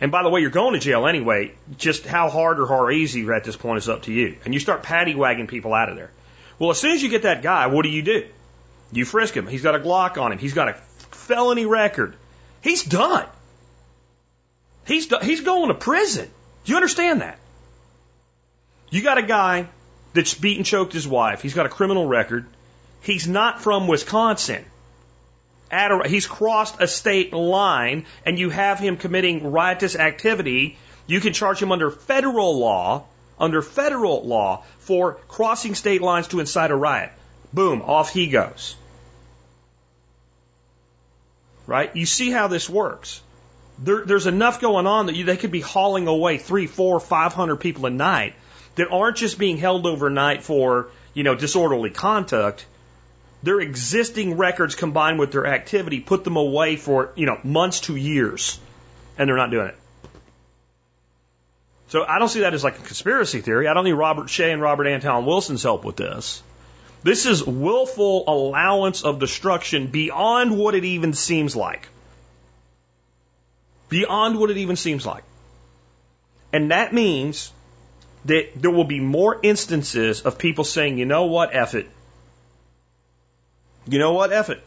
And by the way, you're going to jail anyway. Just how hard or how easy at this point is up to you. And you start paddy wagging people out of there. Well, as soon as you get that guy, what do you do? You frisk him. He's got a Glock on him. He's got a felony record. He's done. He's do- he's going to prison. Do you understand that? You got a guy that's beaten choked his wife. He's got a criminal record. He's not from Wisconsin. A, he's crossed a state line and you have him committing riotous activity, you can charge him under federal law, under federal law for crossing state lines to incite a riot. Boom, off he goes. Right? You see how this works. There, there's enough going on that you, they could be hauling away three, four, five hundred people a night that aren't just being held overnight for, you know, disorderly conduct. Their existing records combined with their activity put them away for, you know, months to years. And they're not doing it. So I don't see that as like a conspiracy theory. I don't need Robert Shea and Robert Anton Wilson's help with this. This is willful allowance of destruction beyond what it even seems like. Beyond what it even seems like. And that means that there will be more instances of people saying, you know what, F it. You know what, F it.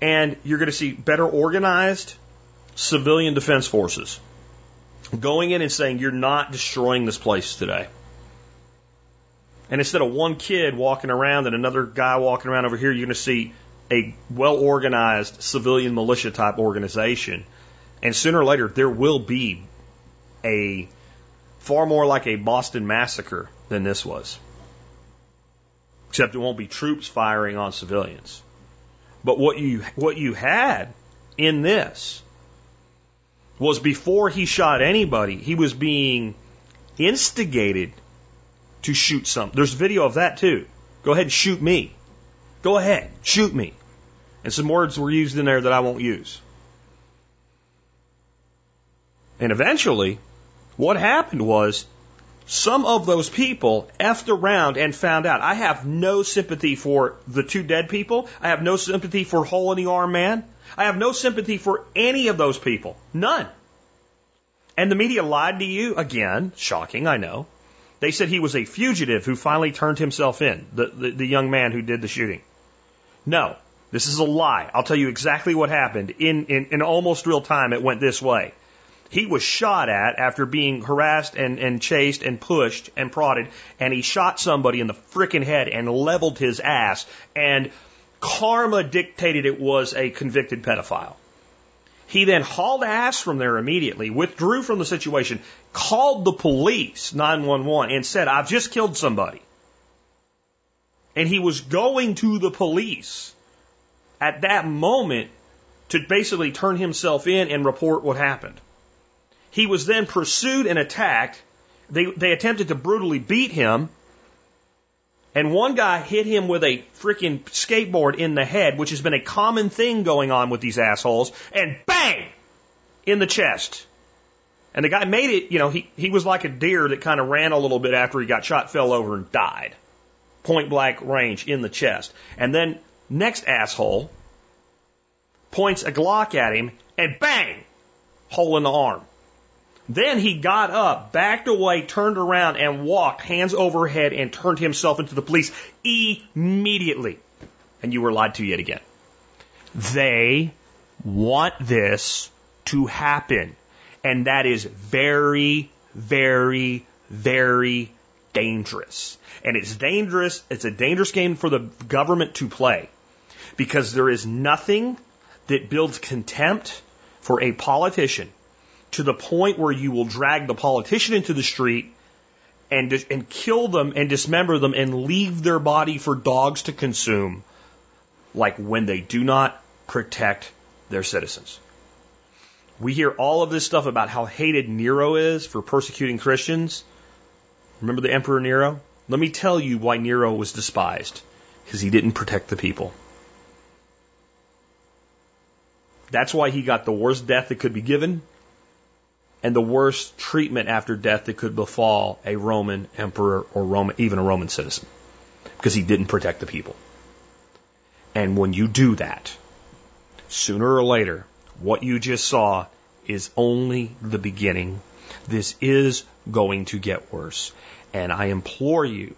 And you're going to see better organized civilian defense forces going in and saying, you're not destroying this place today. And instead of one kid walking around and another guy walking around over here, you're going to see a well organized civilian militia type organization. And sooner or later, there will be a far more like a Boston massacre than this was. Except it won't be troops firing on civilians. But what you, what you had in this was before he shot anybody, he was being instigated to shoot some. There's video of that too. Go ahead and shoot me. Go ahead, shoot me. And some words were used in there that I won't use. And eventually, what happened was some of those people effed around and found out. I have no sympathy for the two dead people. I have no sympathy for Hole in the Arm Man. I have no sympathy for any of those people. None. And the media lied to you again. Shocking, I know. They said he was a fugitive who finally turned himself in, the, the, the young man who did the shooting. No, this is a lie. I'll tell you exactly what happened. In, in, in almost real time, it went this way. He was shot at after being harassed and, and chased and pushed and prodded, and he shot somebody in the frickin' head and leveled his ass, and karma dictated it was a convicted pedophile. He then hauled ass from there immediately, withdrew from the situation, called the police, 911, and said, I've just killed somebody. And he was going to the police at that moment to basically turn himself in and report what happened. He was then pursued and attacked. They, they attempted to brutally beat him. And one guy hit him with a freaking skateboard in the head, which has been a common thing going on with these assholes, and bang! In the chest. And the guy made it, you know, he, he was like a deer that kind of ran a little bit after he got shot, fell over, and died. Point blank range in the chest. And then next asshole points a Glock at him, and bang! Hole in the arm. Then he got up, backed away, turned around, and walked hands overhead and turned himself into the police immediately. And you were lied to yet again. They want this to happen. And that is very, very, very dangerous. And it's dangerous, it's a dangerous game for the government to play. Because there is nothing that builds contempt for a politician to the point where you will drag the politician into the street and, and kill them and dismember them and leave their body for dogs to consume, like when they do not protect their citizens. We hear all of this stuff about how hated Nero is for persecuting Christians. Remember the Emperor Nero? Let me tell you why Nero was despised. Because he didn't protect the people. That's why he got the worst death that could be given and the worst treatment after death that could befall a Roman emperor or Roman, even a Roman citizen, because he didn't protect the people. And when you do that, sooner or later, what you just saw is only the beginning. This is going to get worse. And I implore you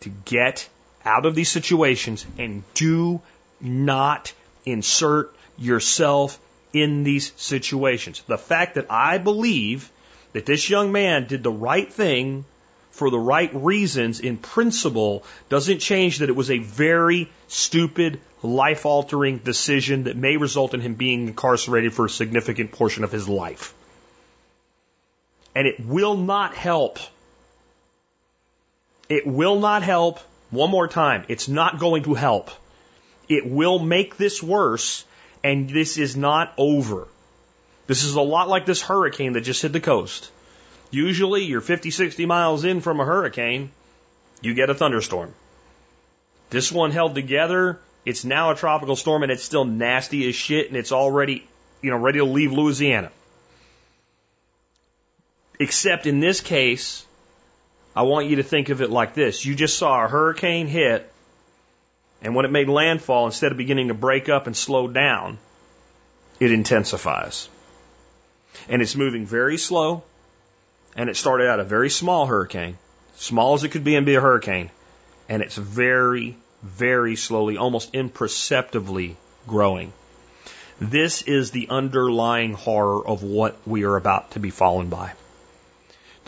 to get out of these situations and do not insert yourself in these situations. The fact that I believe that this young man did the right thing for the right reasons in principle doesn't change that it was a very stupid, life altering decision that may result in him being incarcerated for a significant portion of his life. And it will not help. It will not help. One more time. It's not going to help. It will make this worse and this is not over. This is a lot like this hurricane that just hit the coast. Usually you're 50, 60 miles in from a hurricane, you get a thunderstorm. This one held together. It's now a tropical storm and it's still nasty as shit and it's already, you know, ready to leave Louisiana. Except in this case, I want you to think of it like this. You just saw a hurricane hit and when it made landfall, instead of beginning to break up and slow down, it intensifies. And it's moving very slow. And it started out a very small hurricane, small as it could be and be a hurricane. And it's very, very slowly, almost imperceptibly growing. This is the underlying horror of what we are about to be fallen by.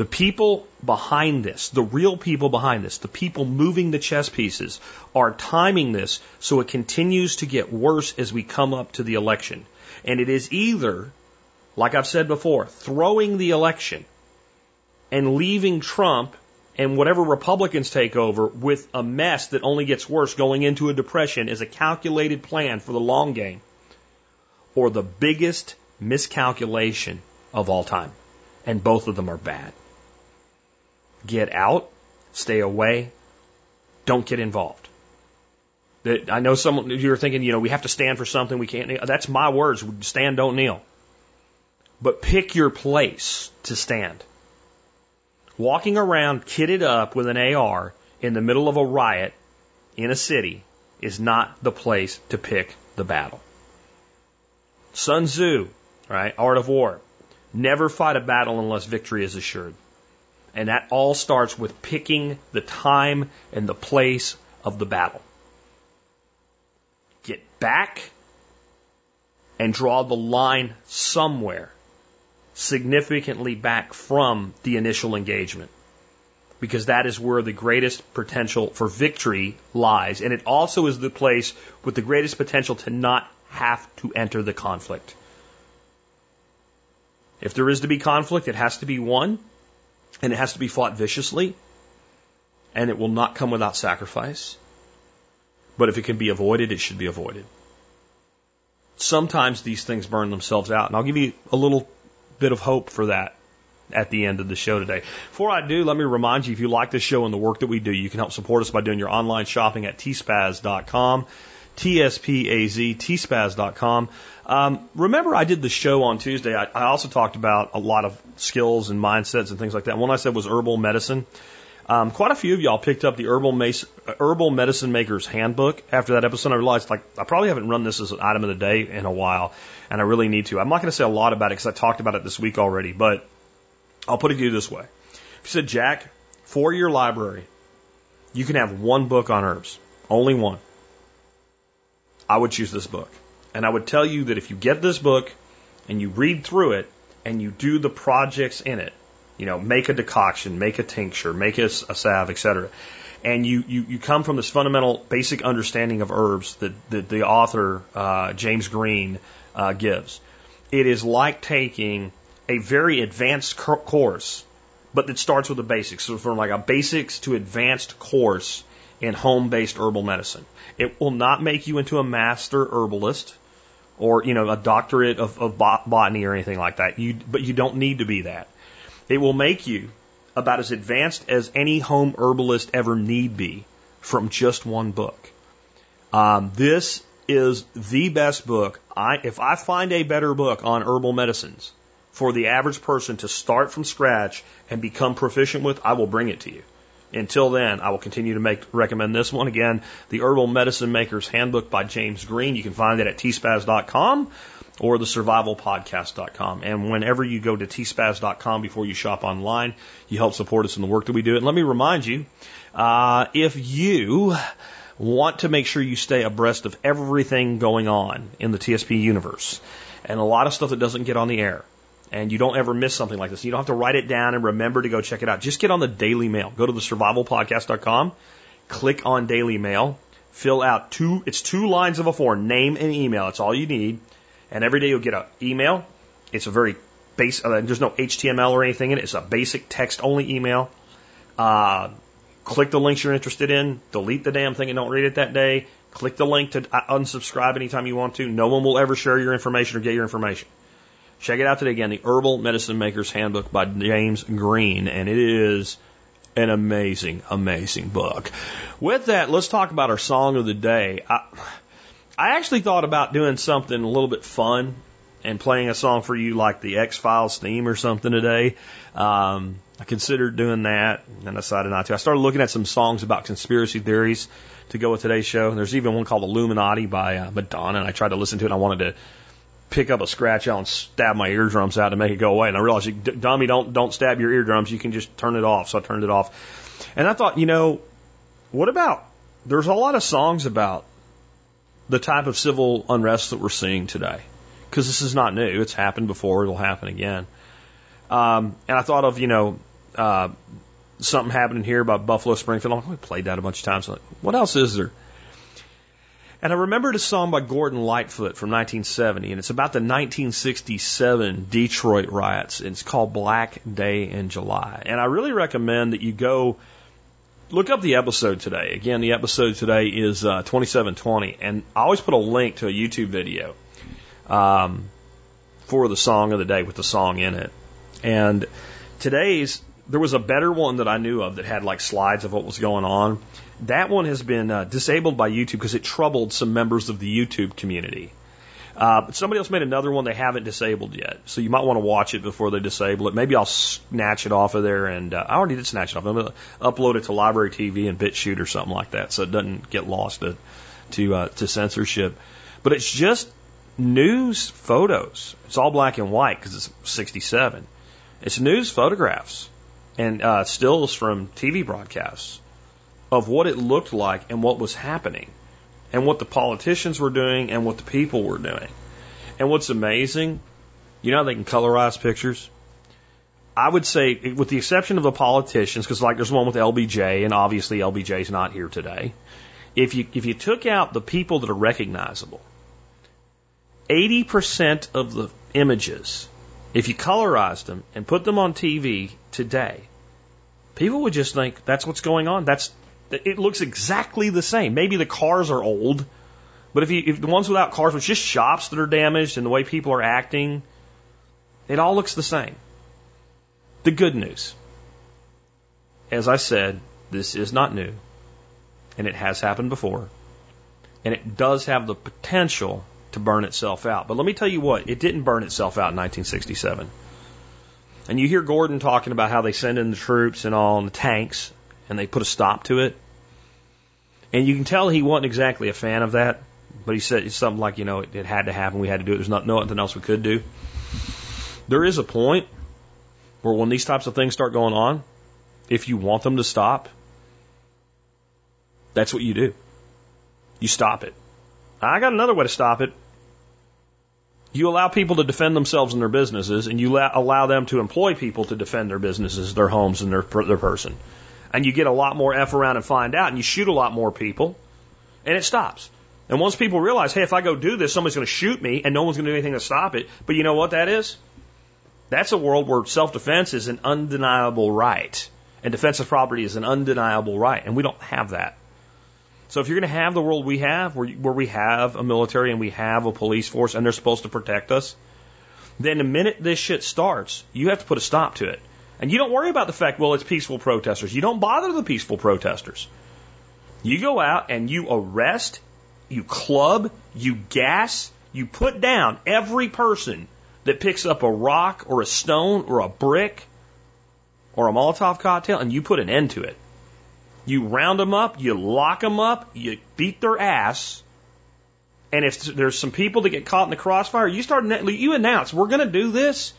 The people behind this, the real people behind this, the people moving the chess pieces, are timing this so it continues to get worse as we come up to the election. And it is either, like I've said before, throwing the election and leaving Trump and whatever Republicans take over with a mess that only gets worse going into a depression is a calculated plan for the long game or the biggest miscalculation of all time. And both of them are bad. Get out, stay away, don't get involved. That I know some you're thinking, you know, we have to stand for something. We can't. Kneel. That's my words. Stand, don't kneel. But pick your place to stand. Walking around kitted up with an AR in the middle of a riot in a city is not the place to pick the battle. Sun Tzu, right? Art of War. Never fight a battle unless victory is assured. And that all starts with picking the time and the place of the battle. Get back and draw the line somewhere significantly back from the initial engagement. Because that is where the greatest potential for victory lies. And it also is the place with the greatest potential to not have to enter the conflict. If there is to be conflict, it has to be won and it has to be fought viciously, and it will not come without sacrifice. But if it can be avoided, it should be avoided. Sometimes these things burn themselves out, and I'll give you a little bit of hope for that at the end of the show today. Before I do, let me remind you if you like this show and the work that we do, you can help support us by doing your online shopping at tspaz.com. T-S-P-A-Z, tspaz.com. Um, remember, I did the show on Tuesday. I, I, also talked about a lot of skills and mindsets and things like that. One I said was herbal medicine. Um, quite a few of y'all picked up the herbal, Mace, herbal medicine maker's handbook after that episode. I realized like I probably haven't run this as an item of the day in a while, and I really need to. I'm not going to say a lot about it because I talked about it this week already, but I'll put it to you this way: If you said Jack, for your library, you can have one book on herbs, only one. I would choose this book. And I would tell you that if you get this book and you read through it and you do the projects in it, you know, make a decoction, make a tincture, make a, a salve, etc., and you, you, you come from this fundamental basic understanding of herbs that, that the author, uh, James Green, uh, gives. It is like taking a very advanced course, but that starts with the basics. So from like a basics to advanced course in home-based herbal medicine. It will not make you into a master herbalist or, you know, a doctorate of, of botany or anything like that. You, but you don't need to be that. It will make you about as advanced as any home herbalist ever need be from just one book. Um, this is the best book. I, if I find a better book on herbal medicines for the average person to start from scratch and become proficient with, I will bring it to you. Until then, I will continue to make recommend this one again, the Herbal Medicine Maker's Handbook by James Green. You can find it at tspaz.com or the survivalpodcast.com. And whenever you go to tspaz.com before you shop online, you help support us in the work that we do. And let me remind you, uh, if you want to make sure you stay abreast of everything going on in the TSP universe and a lot of stuff that doesn't get on the air, and you don't ever miss something like this. You don't have to write it down and remember to go check it out. Just get on the Daily Mail. Go to the survivalpodcast.com, click on Daily Mail, fill out two, it's two lines of a form, name and email. That's all you need. And every day you'll get an email. It's a very base, uh, there's no HTML or anything in it. It's a basic text only email. Uh, click the links you're interested in, delete the damn thing and don't read it that day. Click the link to uh, unsubscribe anytime you want to. No one will ever share your information or get your information. Check it out today again, the Herbal Medicine Maker's Handbook by James Green, and it is an amazing, amazing book. With that, let's talk about our song of the day. I, I actually thought about doing something a little bit fun and playing a song for you like the X Files theme or something today. Um, I considered doing that and decided not to. I started looking at some songs about conspiracy theories to go with today's show. And There's even one called Illuminati by uh, Madonna, and I tried to listen to it. and I wanted to pick up a scratch out and stab my eardrums out to make it go away. And I realized, dummy, don't don't stab your eardrums. You can just turn it off. So I turned it off. And I thought, you know, what about? There's a lot of songs about the type of civil unrest that we're seeing today, because this is not new. It's happened before. It'll happen again. Um, and I thought of, you know, uh, something happening here about Buffalo Springfield. I played that a bunch of times. Like, what else is there? And I remembered a song by Gordon Lightfoot from 1970, and it's about the 1967 Detroit riots. and It's called Black Day in July. And I really recommend that you go look up the episode today. Again, the episode today is uh, 2720, and I always put a link to a YouTube video um, for the song of the day with the song in it. And today's there was a better one that I knew of that had like slides of what was going on. That one has been uh, disabled by YouTube because it troubled some members of the YouTube community. Uh, but somebody else made another one they haven't disabled yet, so you might want to watch it before they disable it. Maybe I'll snatch it off of there, and uh, I already did snatch it off. I'm to upload it to LBRY TV and BitChute or something like that, so it doesn't get lost to to, uh, to censorship. But it's just news photos. It's all black and white because it's 67. It's news photographs and uh, stills from TV broadcasts of what it looked like and what was happening, and what the politicians were doing and what the people were doing. And what's amazing, you know, they can colorize pictures. I would say, with the exception of the politicians, because like there's one with LBJ, and obviously LBJ's not here today. If you if you took out the people that are recognizable, 80% of the images, if you colorized them and put them on TV today, people would just think that's what's going on. That's it looks exactly the same. Maybe the cars are old, but if you if the ones without cars, it's just shops that are damaged and the way people are acting, it all looks the same. The good news, as I said, this is not new, and it has happened before, and it does have the potential to burn itself out. But let me tell you what, it didn't burn itself out in 1967. And you hear Gordon talking about how they send in the troops and all and the tanks and they put a stop to it. And you can tell he wasn't exactly a fan of that, but he said something like, you know, it, it had to happen, we had to do it, there's not, nothing else we could do. There is a point where when these types of things start going on, if you want them to stop, that's what you do. You stop it. I got another way to stop it. You allow people to defend themselves and their businesses, and you allow them to employ people to defend their businesses, their homes, and their, their person and you get a lot more F around and find out, and you shoot a lot more people, and it stops. And once people realize, hey, if I go do this, somebody's going to shoot me, and no one's going to do anything to stop it. But you know what that is? That's a world where self defense is an undeniable right, and defensive property is an undeniable right, and we don't have that. So if you're going to have the world we have, where, where we have a military and we have a police force, and they're supposed to protect us, then the minute this shit starts, you have to put a stop to it. And you don't worry about the fact, well, it's peaceful protesters. You don't bother the peaceful protesters. You go out and you arrest, you club, you gas, you put down every person that picks up a rock or a stone or a brick or a Molotov cocktail and you put an end to it. You round them up, you lock them up, you beat their ass, and if there's some people that get caught in the crossfire, you start you announce we're going to do this,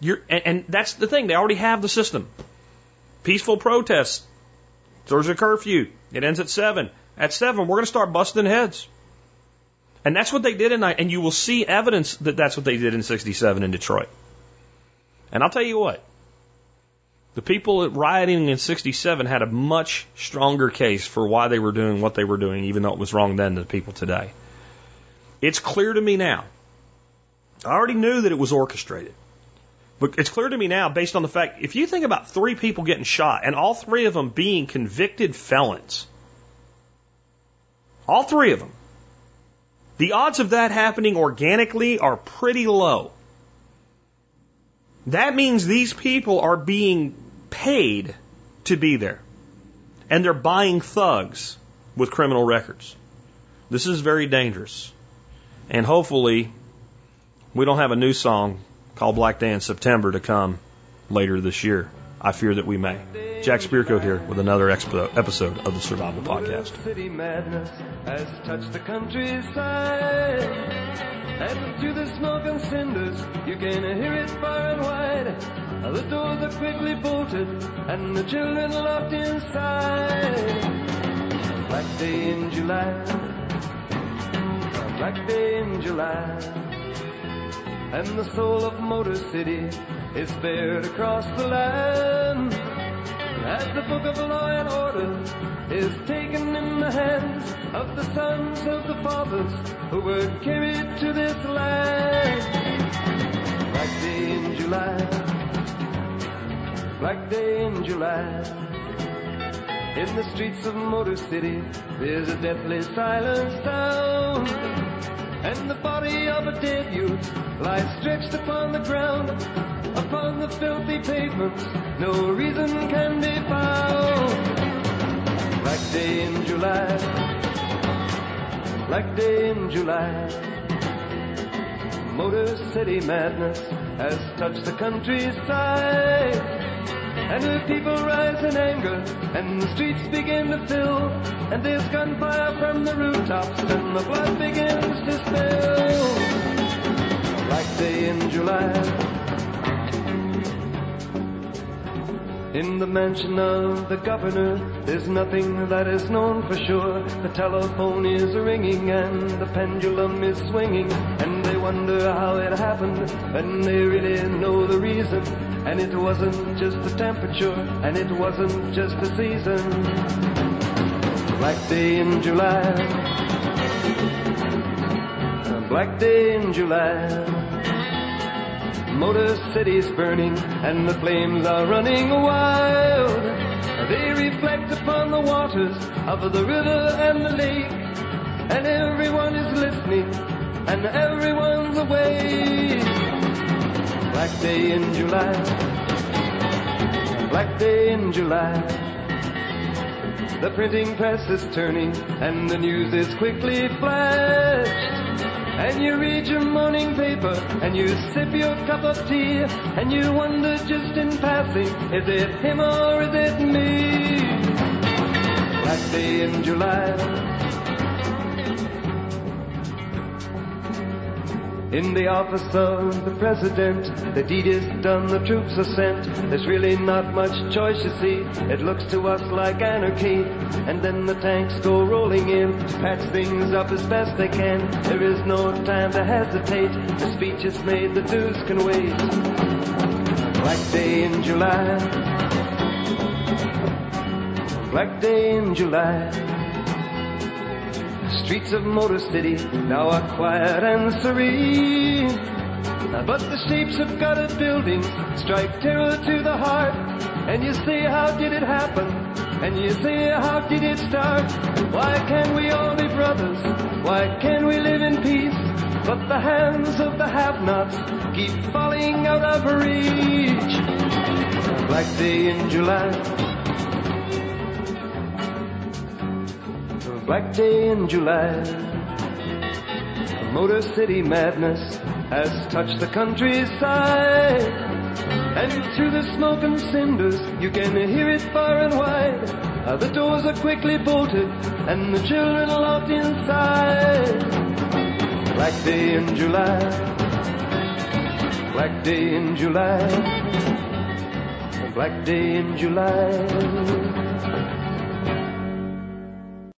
you're, and, and that's the thing. They already have the system. Peaceful protests. There's a curfew. It ends at seven. At seven, we're going to start busting heads. And that's what they did in, and you will see evidence that that's what they did in 67 in Detroit. And I'll tell you what, the people rioting in 67 had a much stronger case for why they were doing what they were doing, even though it was wrong then to the people today. It's clear to me now. I already knew that it was orchestrated. But it's clear to me now, based on the fact, if you think about three people getting shot and all three of them being convicted felons, all three of them, the odds of that happening organically are pretty low. That means these people are being paid to be there. And they're buying thugs with criminal records. This is very dangerous. And hopefully, we don't have a new song called Black Day in September to come later this year. I fear that we may. Jack Spirko here with another expo- episode of the Survival Podcast. City madness has touched the countryside. And through the smoke and cinders, you can hear it far and wide. The doors are quickly bolted, and the children locked inside. Black day in July. Black day in July. And the soul of Motor City is bared across the land. As the book of law and order is taken in the hands of the sons of the fathers who were carried to this land. Black day in July. Black day in July. In the streets of Motor City, there's a deathly silent sound. And the body of a dead youth lies stretched upon the ground. Upon the filthy pavements, no reason can be found. Black day in July. Black day in July. Motor City madness has touched the countryside. And the people rise in anger, and the streets begin to fill. And there's gunfire from the rooftops, and the blood begins to spill. Black day in July. In the mansion of the governor, there's nothing that is known for sure. The telephone is ringing and the pendulum is swinging, and they wonder how it happened, and they really know the reason. And it wasn't just the temperature, and it wasn't just the season. Black day in July. A black day in July. Motor City's burning and the flames are running wild. They reflect upon the waters of the river and the lake. And everyone is listening and everyone's awake. Black day in July. Black day in July. The printing press is turning and the news is quickly flashed. And you read your morning paper and you sip your cup of tea and you wonder just in passing, is it him or is it me? Black day in July. In the office of the president, the deed is done, the troops are sent. There's really not much choice, you see. It looks to us like anarchy. And then the tanks go rolling in to patch things up as best they can. There is no time to hesitate. The speech is made, the dues can wait. Black day in July. Black day in July. Streets of Motor City now are quiet and serene. But the shapes of gutted buildings strike terror to the heart. And you say, how did it happen? And you say, how did it start? Why can't we all be brothers? Why can't we live in peace? But the hands of the have-nots keep falling out of reach. Black day in July. Black day in July. Motor City madness has touched the countryside. And through the smoke and cinders, you can hear it far and wide. Uh, the doors are quickly bolted, and the children are locked inside. Black day in July. Black day in July. Black day in July.